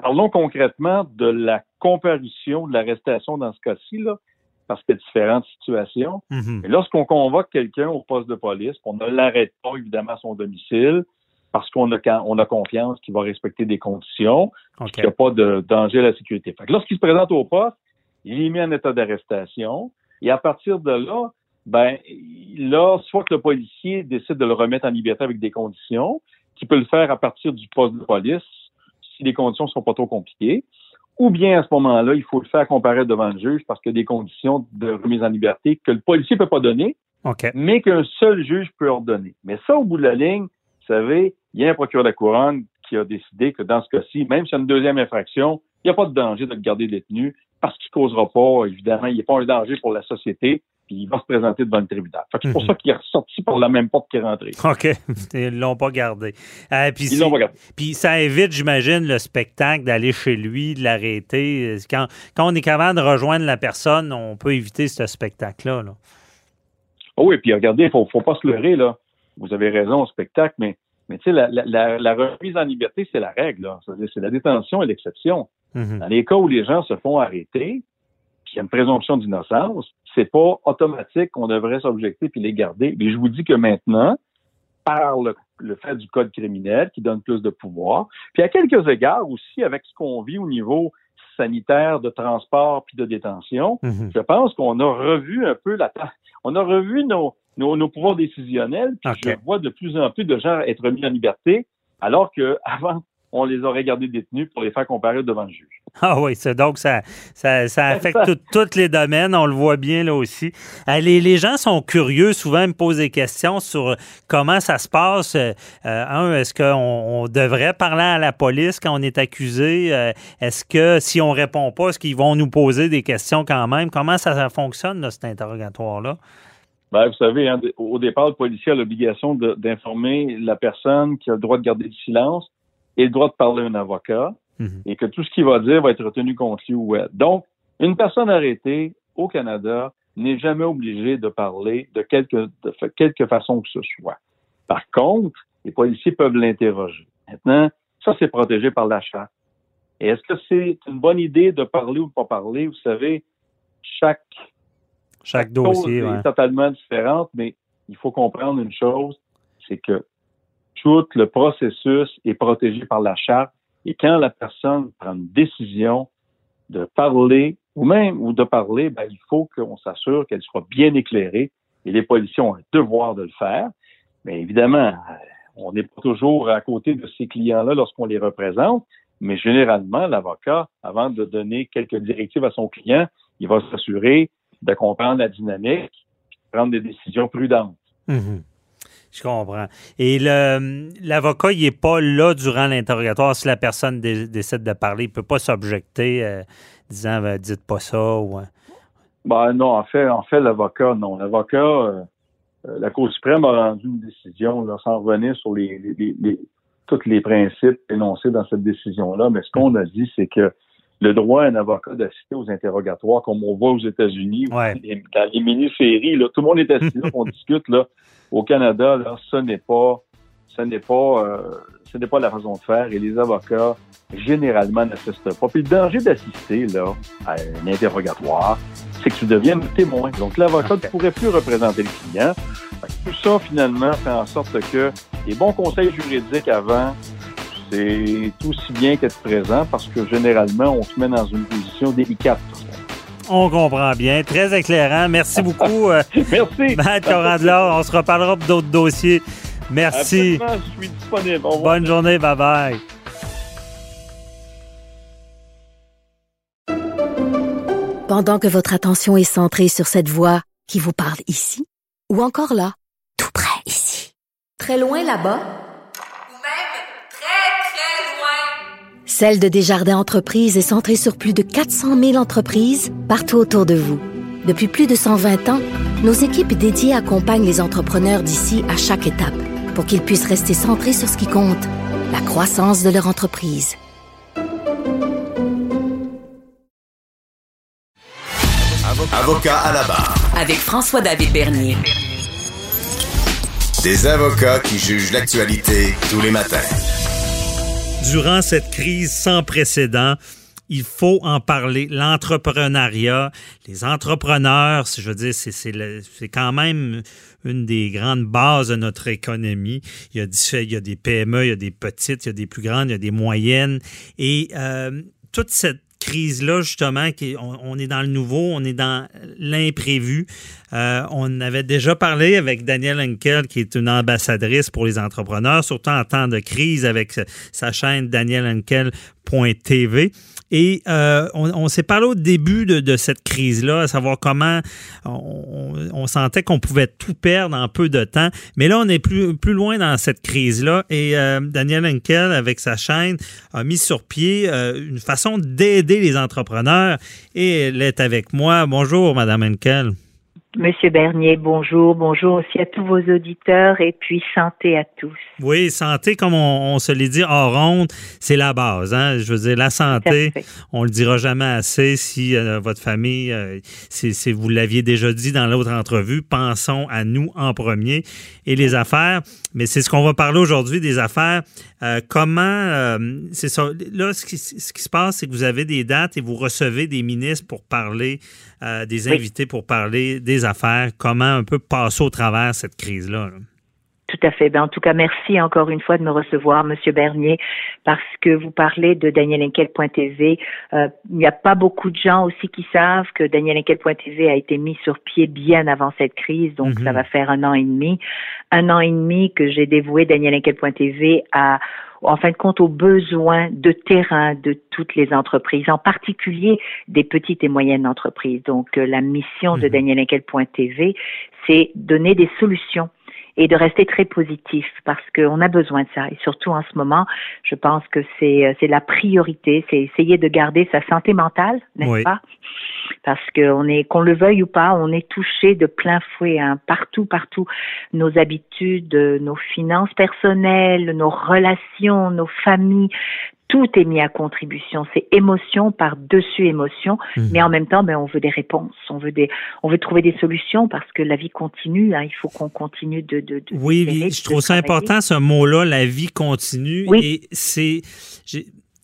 parlons concrètement de la comparution, de l'arrestation dans ce cas-ci, là, parce qu'il y a différentes situations. Mm-hmm. lorsqu'on convoque quelqu'un au poste de police, on ne l'arrête pas, évidemment, à son domicile, parce qu'on a, on a confiance qu'il va respecter des conditions, qu'il n'y a pas de danger à la sécurité. Lorsqu'il se présente au poste, il est mis en état d'arrestation, et à partir de là, ben, là, soit que le policier décide de le remettre en liberté avec des conditions, qui peut le faire à partir du poste de police, si les conditions ne sont pas trop compliquées, ou bien à ce moment-là, il faut le faire comparer devant le juge parce qu'il y a des conditions de remise en liberté que le policier ne peut pas donner, mais qu'un seul juge peut ordonner. Mais ça, au bout de la ligne, vous savez, il y a un procureur de la couronne qui a décidé que dans ce cas-ci, même si y a une deuxième infraction, il n'y a pas de danger de le garder détenu parce qu'il ne causera pas, évidemment, il n'est pas un danger pour la société, il va se présenter devant le tribunal. c'est pour mhm. ça qu'il est ressorti par la même porte qu'il est rentré. OK. Ils l'ont pas gardé. Euh, puis Ils l'ont pas gardé. Puis ça évite, j'imagine, le spectacle d'aller chez lui, de l'arrêter. Quand, on est capable de rejoindre la personne, on peut éviter ce spectacle-là. Oh oui, puis regardez, il ne faut, pas se leurrer, là. Vous avez raison au spectacle, mais, mais tu sais, la, remise en liberté, c'est la règle. C'est la détention et l'exception. Mhm. Dans les cas où les gens se font arrêter, puis il y a une présomption d'innocence, c'est pas automatique qu'on devrait s'objecter puis les garder. Mais je vous dis que maintenant, par le, fait du code criminel qui donne plus de pouvoir, puis à quelques égards aussi avec ce qu'on vit au niveau sanitaire, de transport puis de détention, mhm. je pense qu'on a revu un peu la on a revu nos, nos, pouvoirs décisionnels, puis je vois de plus en plus de gens être mis en liberté, alors que avant on les aurait gardés détenus pour les faire comparer devant le juge. Ah oui, donc ça, ça, affecte tous les domaines, on le voit bien là aussi. Euh, les, gens sont curieux, souvent me posent des questions sur comment ça se passe. Euh, un, est-ce qu'on devrait parler à la police quand on est accusé? Euh, est-ce que si on répond pas, est-ce qu'ils vont nous poser des questions quand même? Comment ça, fonctionne, cet interrogatoire-là? Ben, vous savez, hein, au départ, le policier a l'obligation d'informer la personne qui a le droit de garder le silence et le droit de parler à un avocat mhm. et que tout ce qu'il va dire va être retenu contre lui ou elle. Donc, une personne arrêtée au Canada n'est jamais obligée de parler de quelque, de quelque façon que ce soit. Par contre, les policiers peuvent l'interroger. Maintenant, ça, c'est protégé par la charte. Et est-ce que c'est une bonne idée de parler ou de pas parler? Vous savez, chaque, chaque, dossier est totalement différente, mais il faut comprendre une chose, c'est que tout le processus est protégé par la charte. Et quand la personne prend une décision de parler ou même ou de parler, ben, il faut qu'on s'assure qu'elle soit bien éclairée. Et les policiers ont un devoir de le faire. Mais évidemment, euh, on n'est pas toujours à côté de ces clients-là lorsqu'on les représente. Mais généralement, l'avocat, avant de donner quelques directives à son client, il va s'assurer de comprendre la dynamique, de prendre des décisions prudentes. Mm-hmm. Je comprends. Et l'avocat, il n'est pas là durant l'interrogatoire. Si la personne décide de parler, il ne peut pas s'objecter euh, disant ben, dites pas ça. Hein. Ben, non, en fait, en fait, l'avocat, non. L'avocat, euh, euh, la Cour suprême a rendu une décision là, sans revenir sur les, les, tous les principes énoncés dans cette décision-là. Mais ce qu'on a dit, c'est que le droit à un avocat d'assister aux interrogatoires, comme on voit aux États-Unis, dans les mini-séries, là, tout le monde est assis là, on discute là. Au Canada, là, ce n'est pas, ce n'est pas, euh, ce n'est pas la façon de faire et les avocats généralement n'assistent pas. Puis le danger d'assister là à un interrogatoire, c'est que tu deviens témoin. Donc l'avocat ne pourrait plus représenter le client. Tout ça finalement fait en sorte que les bons conseils juridiques avant, c'est aussi bien qu'être présent parce que généralement on se met dans une position délicate. On comprend bien. Très éclairant. Merci beaucoup. euh, Merci. Matt. On se reparlera pour d'autres dossiers. Merci. Absolument, je suis disponible. Bonne journée. Bye bye. Pendant que votre attention est centrée sur cette voix qui vous parle ici, ou encore là, tout près ici, très loin là-bas, Ou même très, très loin. Celle de Desjardins Entreprises est centrée sur plus de 400 000 entreprises partout autour de vous. Depuis plus de 120 ans, nos équipes dédiées accompagnent les entrepreneurs d'ici à chaque étape pour qu'ils puissent rester centrés sur ce qui compte, la croissance de leur entreprise. Avocat à la barre. Avec François-David Bernier. Des avocats qui jugent l'actualité tous les matins. Durant cette crise sans précédent, il faut en parler. L'entrepreneuriat, les entrepreneurs, je veux dire, c'est, quand même une des grandes bases de notre économie. Il y, a, il y a des PME, il y a des petites, il y a des plus grandes, il y a des moyennes. Et euh, toute cette crise-là, justement, on est dans le nouveau, on est dans l'imprévu. Euh, on avait déjà parlé avec Danielle Henkel, qui est une ambassadrice pour les entrepreneurs, surtout en temps de crise avec sa chaîne danielhenkel.tv. Et euh, on, s'est parlé au début de, cette crise-là, à savoir comment on, on sentait qu'on pouvait tout perdre en peu de temps. Mais là, on est plus, plus loin dans cette crise-là. Et euh, Daniel Henkel, avec sa chaîne, a mis sur pied euh, une façon d'aider les entrepreneurs. Et elle est avec moi. Bonjour, Madame Henkel. Monsieur Bernier, bonjour, bonjour aussi à tous vos auditeurs et puis santé à tous. Oui, santé, comme on, on se l'est dit hors ronde, c'est la base. Hein? Je veux dire, la santé, on le dira jamais assez si euh, votre famille, euh, si, si vous l'aviez déjà dit dans l'autre entrevue, pensons à nous en premier et les affaires. Mais c'est ce qu'on va parler aujourd'hui, des affaires. Euh, comment, c'est ça, là, ce qui, ce qui se passe, c'est que vous avez des dates et vous recevez des ministres pour parler, des Oui. invités pour parler des affaires, comment un peu passer au travers cette crise-là. là? Tout à fait. Ben, en tout cas, merci encore une fois de me recevoir, Monsieur Bernier, parce que vous parlez de danielenkel.tv. Euh, il n'y a pas beaucoup de gens aussi qui savent que danielenkel.tv a été mis sur pied bien avant cette crise, donc Mhm. ça va faire un an et demi. Un an et demi que j'ai dévoué danielenkel.tv à en fin de compte aux besoins de terrain de toutes les entreprises, en particulier des petites et moyennes entreprises. Donc euh, la mission de Mhm. danielenkel.tv, c'est donner des solutions et de rester très positif parce qu'on a besoin de ça. Et surtout en ce moment, je pense que c'est euh, la priorité, c'est essayer de garder sa santé mentale, n'est-ce Oui. pas? Parce qu'on est, qu'on le veuille ou pas, on est touché de plein fouet hein, partout, partout. Nos habitudes, nos finances personnelles, nos relations, nos familles. Tout est mis à contribution. C'est émotion par dessus émotion, Mhm. mais en même temps, ben, on veut des réponses, on veut des, on veut trouver des solutions parce que la vie continue. Hein, il faut qu'on continue de, de, de Oui, de je trouve ça travailler. important, ce mot-là, la vie continue. Oui. Et c'est.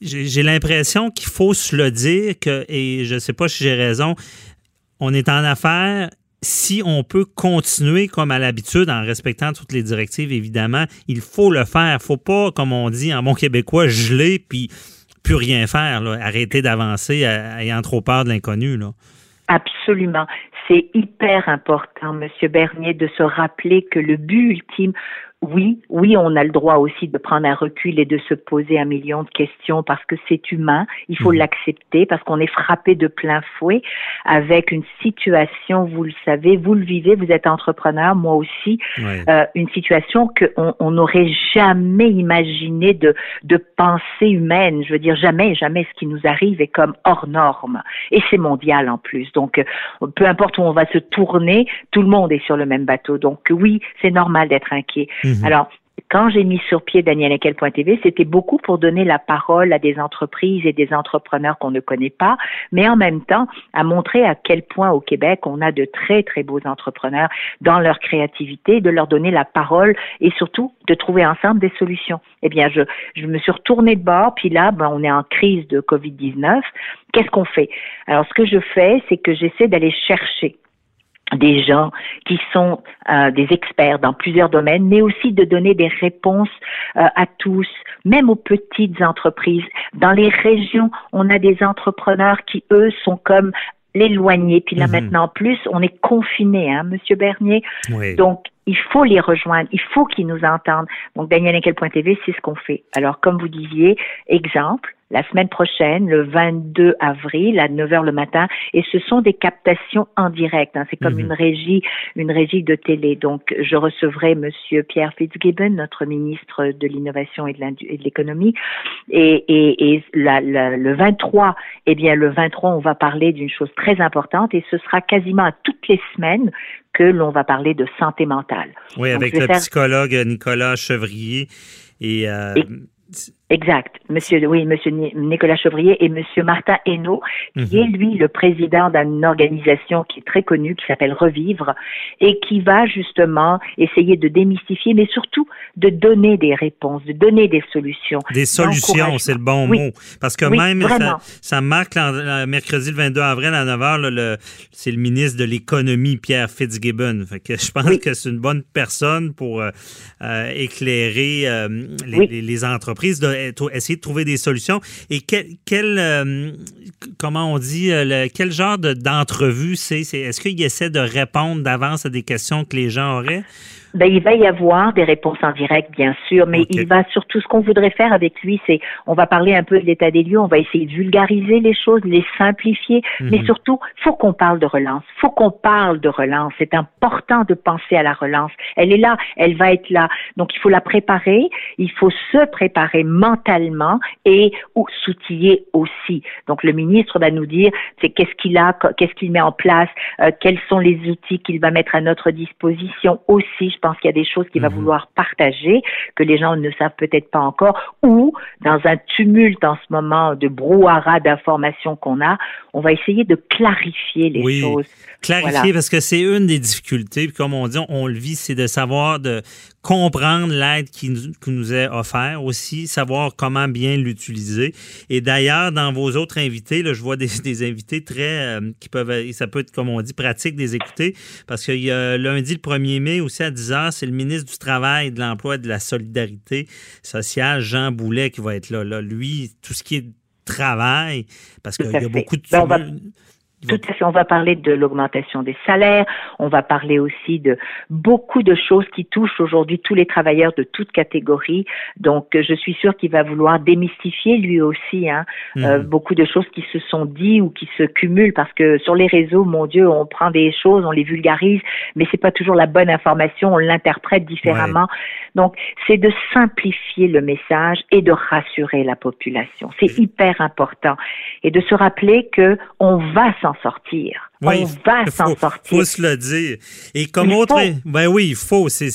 j'ai l'impression qu'il faut se le dire, que, et je ne sais pas si j'ai raison, on est en affaires. Si on peut continuer comme à l'habitude en respectant toutes les directives, évidemment, il faut le faire. faut pas, comme on dit en bon québécois, geler puis plus rien faire, arrêter d'avancer ayant trop peur de l'inconnu. Absolument. C'est hyper important, Monsieur Bernier, de se rappeler que le but ultime, oui, oui, on a le droit aussi de prendre un recul et de se poser un million de questions parce que c'est humain. Il faut Mhm. l'accepter parce qu'on est frappé de plein fouet avec une situation, vous le savez, vous le vivez, vous êtes entrepreneur, moi aussi, Ouais. euh, une situation qu'on on n'aurait jamais imaginé de, de pensée humaine. Je veux dire, jamais, jamais ce qui nous arrive est comme hors norme. Et c'est mondial en plus. Donc, euh, peu importe où on va se tourner, tout le monde est sur le même bateau. Donc, oui, c'est normal d'être inquiet. Mhm. Alors, quand j'ai mis sur pied danielenkel.tv, c'était beaucoup pour donner la parole à des entreprises et des entrepreneurs qu'on ne connaît pas, mais en même temps à montrer à quel point au Québec on a de très très beaux entrepreneurs dans leur créativité, de leur donner la parole et surtout de trouver ensemble des solutions. Eh bien, je, je me suis retournée de bord, puis là, ben, on est en crise de Covid-19. Qu'est-ce qu'on fait? Alors, ce que je fais, c'est que j'essaie d'aller chercher des gens qui sont euh, des experts dans plusieurs domaines, mais aussi de donner des réponses euh, à tous, même aux petites entreprises. Dans les régions, on a des entrepreneurs qui, eux, sont comme l'éloigner. Puis là, Mhm. maintenant, en plus, on est confiné, hein, Monsieur Bernier. Oui. Donc, il faut les rejoindre, il faut qu'ils nous entendent. Donc, Daniel TV, c'est ce qu'on fait. Alors, comme vous disiez, exemple, la semaine prochaine, le 22 avril, à 9 heures le matin, et ce sont des captations en direct. hein. C'est comme Mhm. une régie, une régie de télé. Donc, je recevrai Monsieur Pierre Fitzgibbon, notre ministre de l'innovation et de l'économie, et, et, et la- la- le 23, eh bien, le 23, on va parler d'une chose très importante, et ce sera quasiment à toutes les semaines que l'on va parler de santé mentale. Oui, Donc, avec le faire- psychologue Nicolas Chevrier et, euh, Et- Exact. Monsieur, oui, Monsieur Ni- Nicolas Chevrier et Monsieur Martin Hainaut, qui Mhm. est lui le président d'une organisation qui est très connue, qui s'appelle Revivre, et qui va justement essayer de démystifier, mais surtout de donner des réponses, de donner des solutions. Des solutions, c'est le bon Oui. mot. Parce que Oui, même, ça, marque le mercredi le 22 avril à 9h, là, le- c'est le ministre de l'Économie, Pierre Fitzgibbon. Fait que je pense Oui. que c'est une bonne personne pour euh, euh, éclairer euh, les, Oui. les- les entreprises, de, essayer de trouver des solutions. Et quel, quel, euh, comment on dit, euh, le- quel genre de- d'entrevue c'est Est-ce qu'il essaie de répondre d'avance à des questions que les gens auraient? Ben, il va y avoir des réponses en direct, bien sûr, mais il va surtout, ce qu'on voudrait faire avec lui, c'est, on va parler un peu de l'état des lieux, on va essayer de vulgariser les choses, les simplifier, mais Mhm. surtout, faut qu'on parle de relance, faut qu'on parle de relance. C'est important de penser à la relance. Elle est là, elle va être là. Donc, il faut la préparer, il faut se préparer mentalement et ou s'outiller aussi. Donc, le ministre va nous dire, c'est qu'est-ce qu'il a, qu'est-ce qu'il met en place, euh, quels sont les outils qu'il va mettre à notre disposition aussi. Je pense qu'il y a des choses qu'il va Mhm. vouloir partager que les gens ne savent peut-être pas encore ou dans un tumulte en ce moment de brouhaha d'informations qu'on a, on va essayer de clarifier les Oui. choses. Clarifier, Voilà. parce que c'est une des difficultés, puis comme on dit, on le vit, c'est de savoir, de comprendre l'aide qui nous, qui nous est offerte, aussi savoir comment bien l'utiliser. Et d'ailleurs, dans vos autres invités, là, je vois des, des invités très, euh, qui peuvent, et ça peut être, comme on dit, pratique des écouter, parce qu'il y a lundi, le 1er mai, aussi à 10 h, c'est le ministre du Travail, de l'Emploi et de la Solidarité sociale, Jean Boulet, qui va être là. là. Lui, tout ce qui est travail, parce qu'il y a beaucoup de... Ben, Tout à fait. On va parler de l'augmentation des salaires. On va parler aussi de beaucoup de choses qui touchent aujourd'hui tous les travailleurs de toutes catégories. Donc, euh, je suis sûre qu'il va vouloir démystifier lui aussi hein, euh, Mhm. beaucoup de choses qui se sont dites ou qui se cumulent parce que sur les réseaux, mon Dieu, on prend des choses, on les vulgarise, mais c'est pas toujours la bonne information. On l'interprète différemment. Donc, c'est de simplifier le message et de rassurer la population. C'est hyper important et de se rappeler que on va s'en sortir. Oui, on va s'en sortir. faut se le dire. Et comme Il autre, faut. ben oui, il faut. C'est,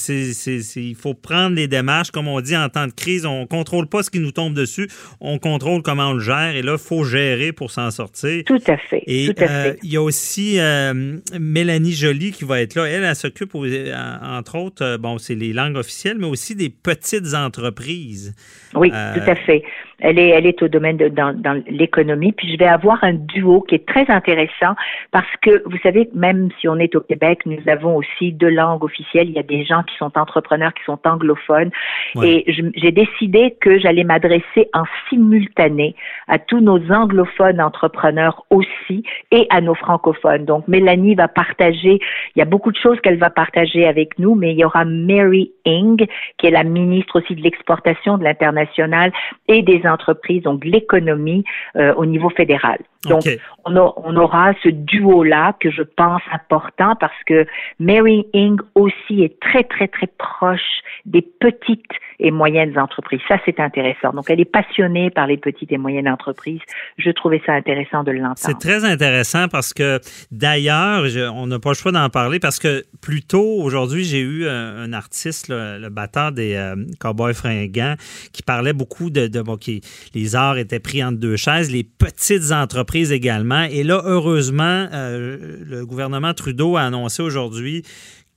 il faut prendre les démarches. Comme on dit en temps de crise, on contrôle pas ce qui nous tombe dessus, on contrôle comment on le gère. Et là, il faut gérer pour s'en sortir. Tout à fait. Et tout à euh, fait. il y a aussi euh, Mélanie Joly qui va être là. Elle, elle s'occupe, entre autres, euh, bon, c'est les langues officielles, mais aussi des petites entreprises. Oui, euh, tout à fait. Elle est, elle est au domaine de dans, dans l'économie. Puis je vais avoir un duo qui est très intéressant parce que vous savez, même si on est au Québec, nous avons aussi deux langues officielles. Il y a des gens qui sont entrepreneurs, qui sont anglophones. Ouais. Et j'ai décidé que j'allais m'adresser en simultané à tous nos anglophones entrepreneurs aussi et à nos francophones. Donc Mélanie va partager. Il y a beaucoup de choses qu'elle va partager avec nous, mais il y aura Mary Ing, qui est la ministre aussi de l'exportation, de l'international et des entreprises, donc l'économie euh, au niveau fédéral. Donc, on, a- on aura ce duo-là que je pense important parce que Mary Ing aussi est très, très, très proche des petites et moyennes entreprises. Ça, c'est intéressant. Donc, elle est passionnée par les petites et moyennes entreprises. Je trouvais ça intéressant de C'est l'entendre. très intéressant parce que d'ailleurs, on n'a pas le choix d'en parler parce que plus tôt aujourd'hui, j'ai eu un, un artiste, le, le batteur des euh, Cowboys fringants, qui parlait beaucoup de, de bon, qui- les arts étaient pris entre deux chaises, les petites entreprises également. Et là, heureusement, euh, le gouvernement Trudeau a annoncé aujourd'hui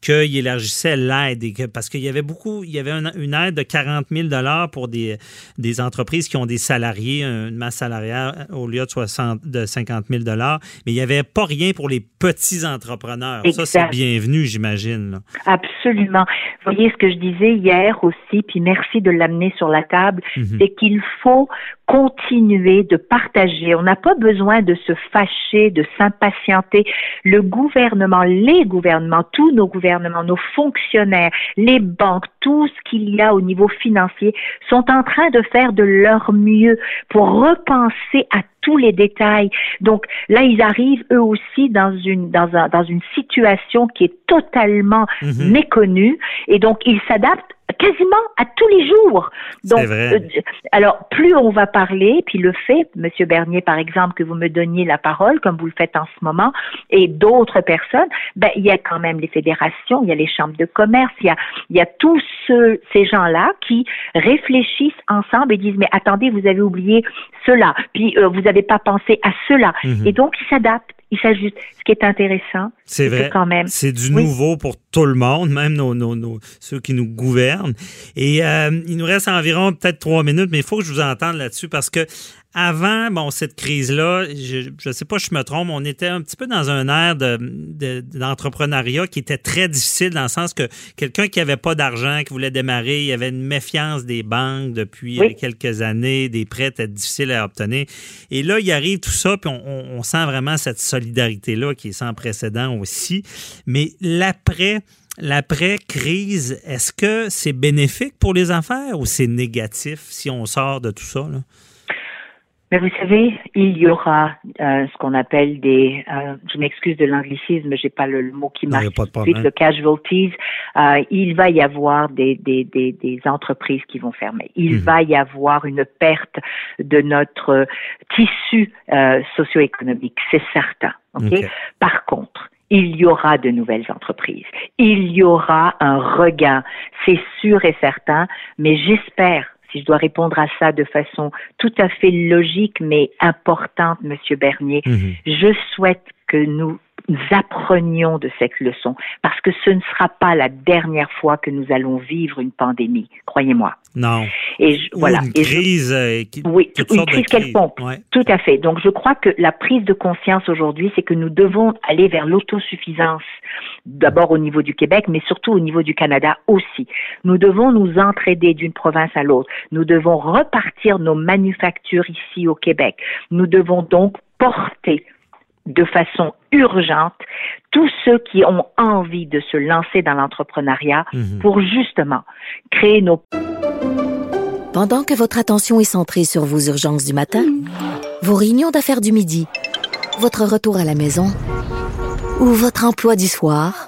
qu'il élargissait l'aide. Parce qu'il y avait beaucoup, il y avait une, aide de 40 000 pour des, des entreprises qui ont des salariés, une masse salariale au lieu de, 60, de 50 000 mais il n'y avait pas rien pour les petits entrepreneurs. Ça, c'est bienvenu, j'imagine. Absolument. Vous voyez ce que je disais hier aussi, puis merci de l'amener sur la table, mhm. c'est qu'il faut continuer de partager. On n'a pas besoin de se fâcher, de s'impatienter. Le gouvernement, les gouvernements, tous nos gouvernements, nos fonctionnaires, les banques, tout ce qu'il y a au niveau financier sont en train de faire de leur mieux pour repenser à tous les détails. Donc là, ils arrivent eux aussi dans une dans un, dans une situation qui est totalement mhm. méconnue et donc ils s'adaptent quasiment à tous les jours. Donc, vrai. Euh, alors plus on va parler, puis le fait, Monsieur Bernier par exemple, que vous me donniez la parole, comme vous le faites en ce moment, et d'autres personnes, ben il y a quand même les fédérations, il y a les chambres de commerce, il y a il y a tous ces gens-là qui réfléchissent ensemble et disent mais attendez, vous avez oublié cela, puis euh, vous n'avez pas pensé à cela, mhm. et donc ils s'adaptent il s'ajuste. Ce qui est intéressant, c'est vrai. quand même. C'est du nouveau pour tout le monde, même nos, nos, nos ceux qui nous gouvernent. Et euh, il nous reste environ peut-être trois minutes, mais il faut que je vous entende là-dessus parce que avant bon, cette crise-là, je ne sais pas si je me trompe, on était un petit peu dans un air d'entrepreneuriat de, qui était très difficile dans le sens que quelqu'un qui n'avait pas d'argent, qui voulait démarrer, il y avait une méfiance des banques depuis quelques années, des prêts étaient difficiles à obtenir. Et là, il arrive tout ça, puis on, sent vraiment cette solidarité-là qui est sans précédent aussi. Mais l'après, l'après-crise, est-ce que c'est bénéfique pour les affaires ou c'est négatif si on sort de tout ça? Là? Mais vous savez, il y aura euh, ce qu'on appelle des, euh, je m'excuse de l'anglicisme, j'ai pas le, mot qui marche tout de suite, le casualties. Euh, il va y avoir des, des, des, des entreprises qui vont fermer. Il mhm. va y avoir une perte de notre tissu euh, socio-économique, c'est certain. Okay? Par contre, il y aura de nouvelles entreprises. Il y aura un regain, c'est sûr et certain, mais j'espère si je dois répondre à ça de façon tout à fait logique mais importante, Monsieur Bernier, mhm. je souhaite que nous apprenions de cette leçon, parce que ce ne sera pas la dernière fois que nous allons vivre une pandémie, croyez-moi. Non. Et voilà. Une crise. Euh, oui, une crise quelconque. Tout à fait. Donc, je crois que la prise de conscience aujourd'hui, c'est que nous devons aller vers l'autosuffisance, d'abord au niveau du Québec, mais surtout au niveau du Canada aussi. Nous devons nous entraider d'une province à l'autre. Nous devons repartir nos manufactures ici au Québec. Nous devons donc porter de façon urgente tous ceux qui ont envie de se lancer dans l'entrepreneuriat mhm. pour justement créer nos... Pendant que votre attention est centrée sur vos urgences du matin, vos réunions d'affaires du midi, votre retour à la maison ou votre emploi du soir,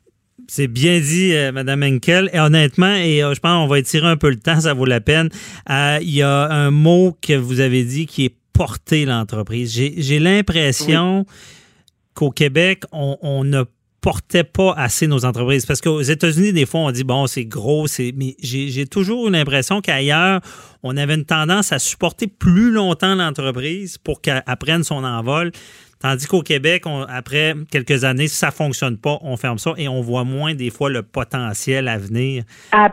C'est bien dit, euh, Madame Henkel. Et honnêtement, et euh, je pense qu'on va étirer un peu le temps, ça vaut la peine. Euh, il y a un mot que vous avez dit qui est porter l'entreprise. J'ai l'impression qu'au Québec, on, ne portait pas assez nos entreprises. Parce qu'aux États-Unis, des fois, on dit, bon, c'est gros, c'est. Mais j'ai toujours eu l'impression qu'ailleurs, on avait une tendance à supporter plus longtemps l'entreprise pour qu'elle prenne son envol. Tandis qu'au Québec, après quelques années, si ça fonctionne pas, on ferme ça et on voit moins des fois le potentiel à venir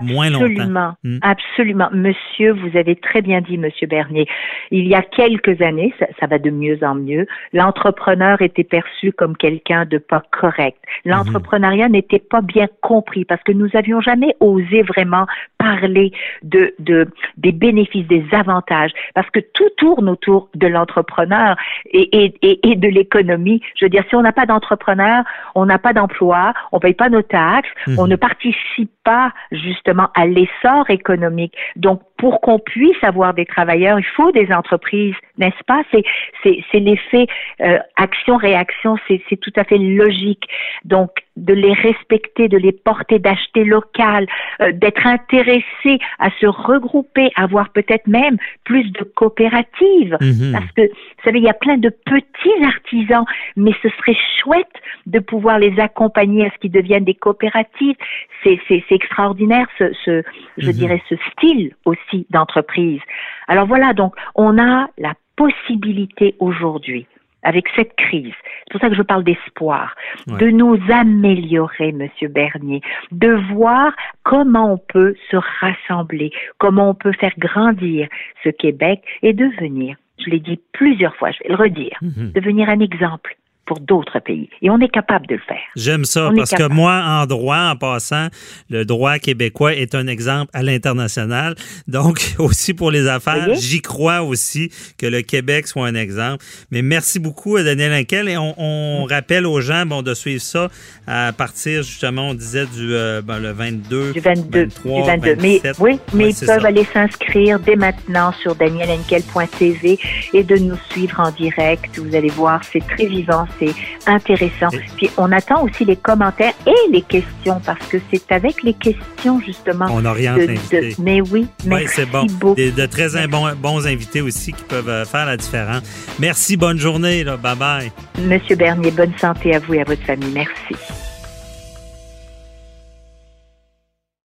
moins longtemps. Absolument, hmm. absolument. Monsieur, vous avez très bien dit, Monsieur Bernier. Il y a quelques années, ça, va de mieux en mieux. L'entrepreneur était perçu comme quelqu'un de pas correct. L'entrepreneuriat n'était pas bien compris parce que nous avions jamais osé vraiment parler de, de des bénéfices, des avantages, parce que tout tourne autour de l'entrepreneur et, et, et, et de l'économie. Je veux dire, si on n'a pas d'entrepreneur, on n'a pas d'emploi, on paye pas nos taxes, on mhm. ne participe pas justement à l'essor économique. Donc, pour qu'on puisse avoir des travailleurs, il faut des entreprises, n'est-ce pas? C'est, c'est, c'est l'effet euh, action-réaction, c'est, c'est tout à fait logique. Donc, de les respecter, de les porter, d'acheter local, euh, d'être intéressé à se regrouper, avoir peut-être même plus de coopératives. Mhm. Parce que, vous savez, il y a plein de petits artisans, mais ce serait chouette de pouvoir les accompagner à ce qu'ils deviennent des coopératives. C'est, c'est, c'est extraordinaire, ce, ce je Mhm. dirais, ce style aussi d'entreprise. Alors voilà, donc, on a la possibilité aujourd'hui avec cette crise, c'est pour ça que je parle d'espoir, Ouais. de nous améliorer, Monsieur Bernier, de voir comment on peut se rassembler, comment on peut faire grandir ce Québec et devenir, je l'ai dit plusieurs fois, je vais le redire, Mhm. devenir un exemple pour d'autres pays. Et on est capable de le faire. J'aime ça On parce que moi, en droit, en passant, le droit québécois est un exemple à l'international. Donc, aussi pour les affaires, j'y crois aussi que le Québec soit un exemple. Mais merci beaucoup, Daniel Henkel. Et on, on rappelle aux gens bon, de suivre ça à partir, justement, on disait du euh, ben, le 22, Du 22, 23, du 22. Mais 27. oui, mais Ouais, ils peuvent ça. aller s'inscrire dès maintenant sur danielhenkel.tv et de nous suivre en direct. Vous allez voir, c'est très vivant, c'est intéressant. Puis on attend aussi les commentaires et les questions parce que c'est avec les questions justement. On oriente de- de- mais oui, Oui, merci c'est bon. beaucoup. Des- de très bons, bons invités aussi qui peuvent euh, faire la différence. Merci, bonne journée. Là. Bye bye. Monsieur Bernier, bonne santé à vous et à votre famille. Merci.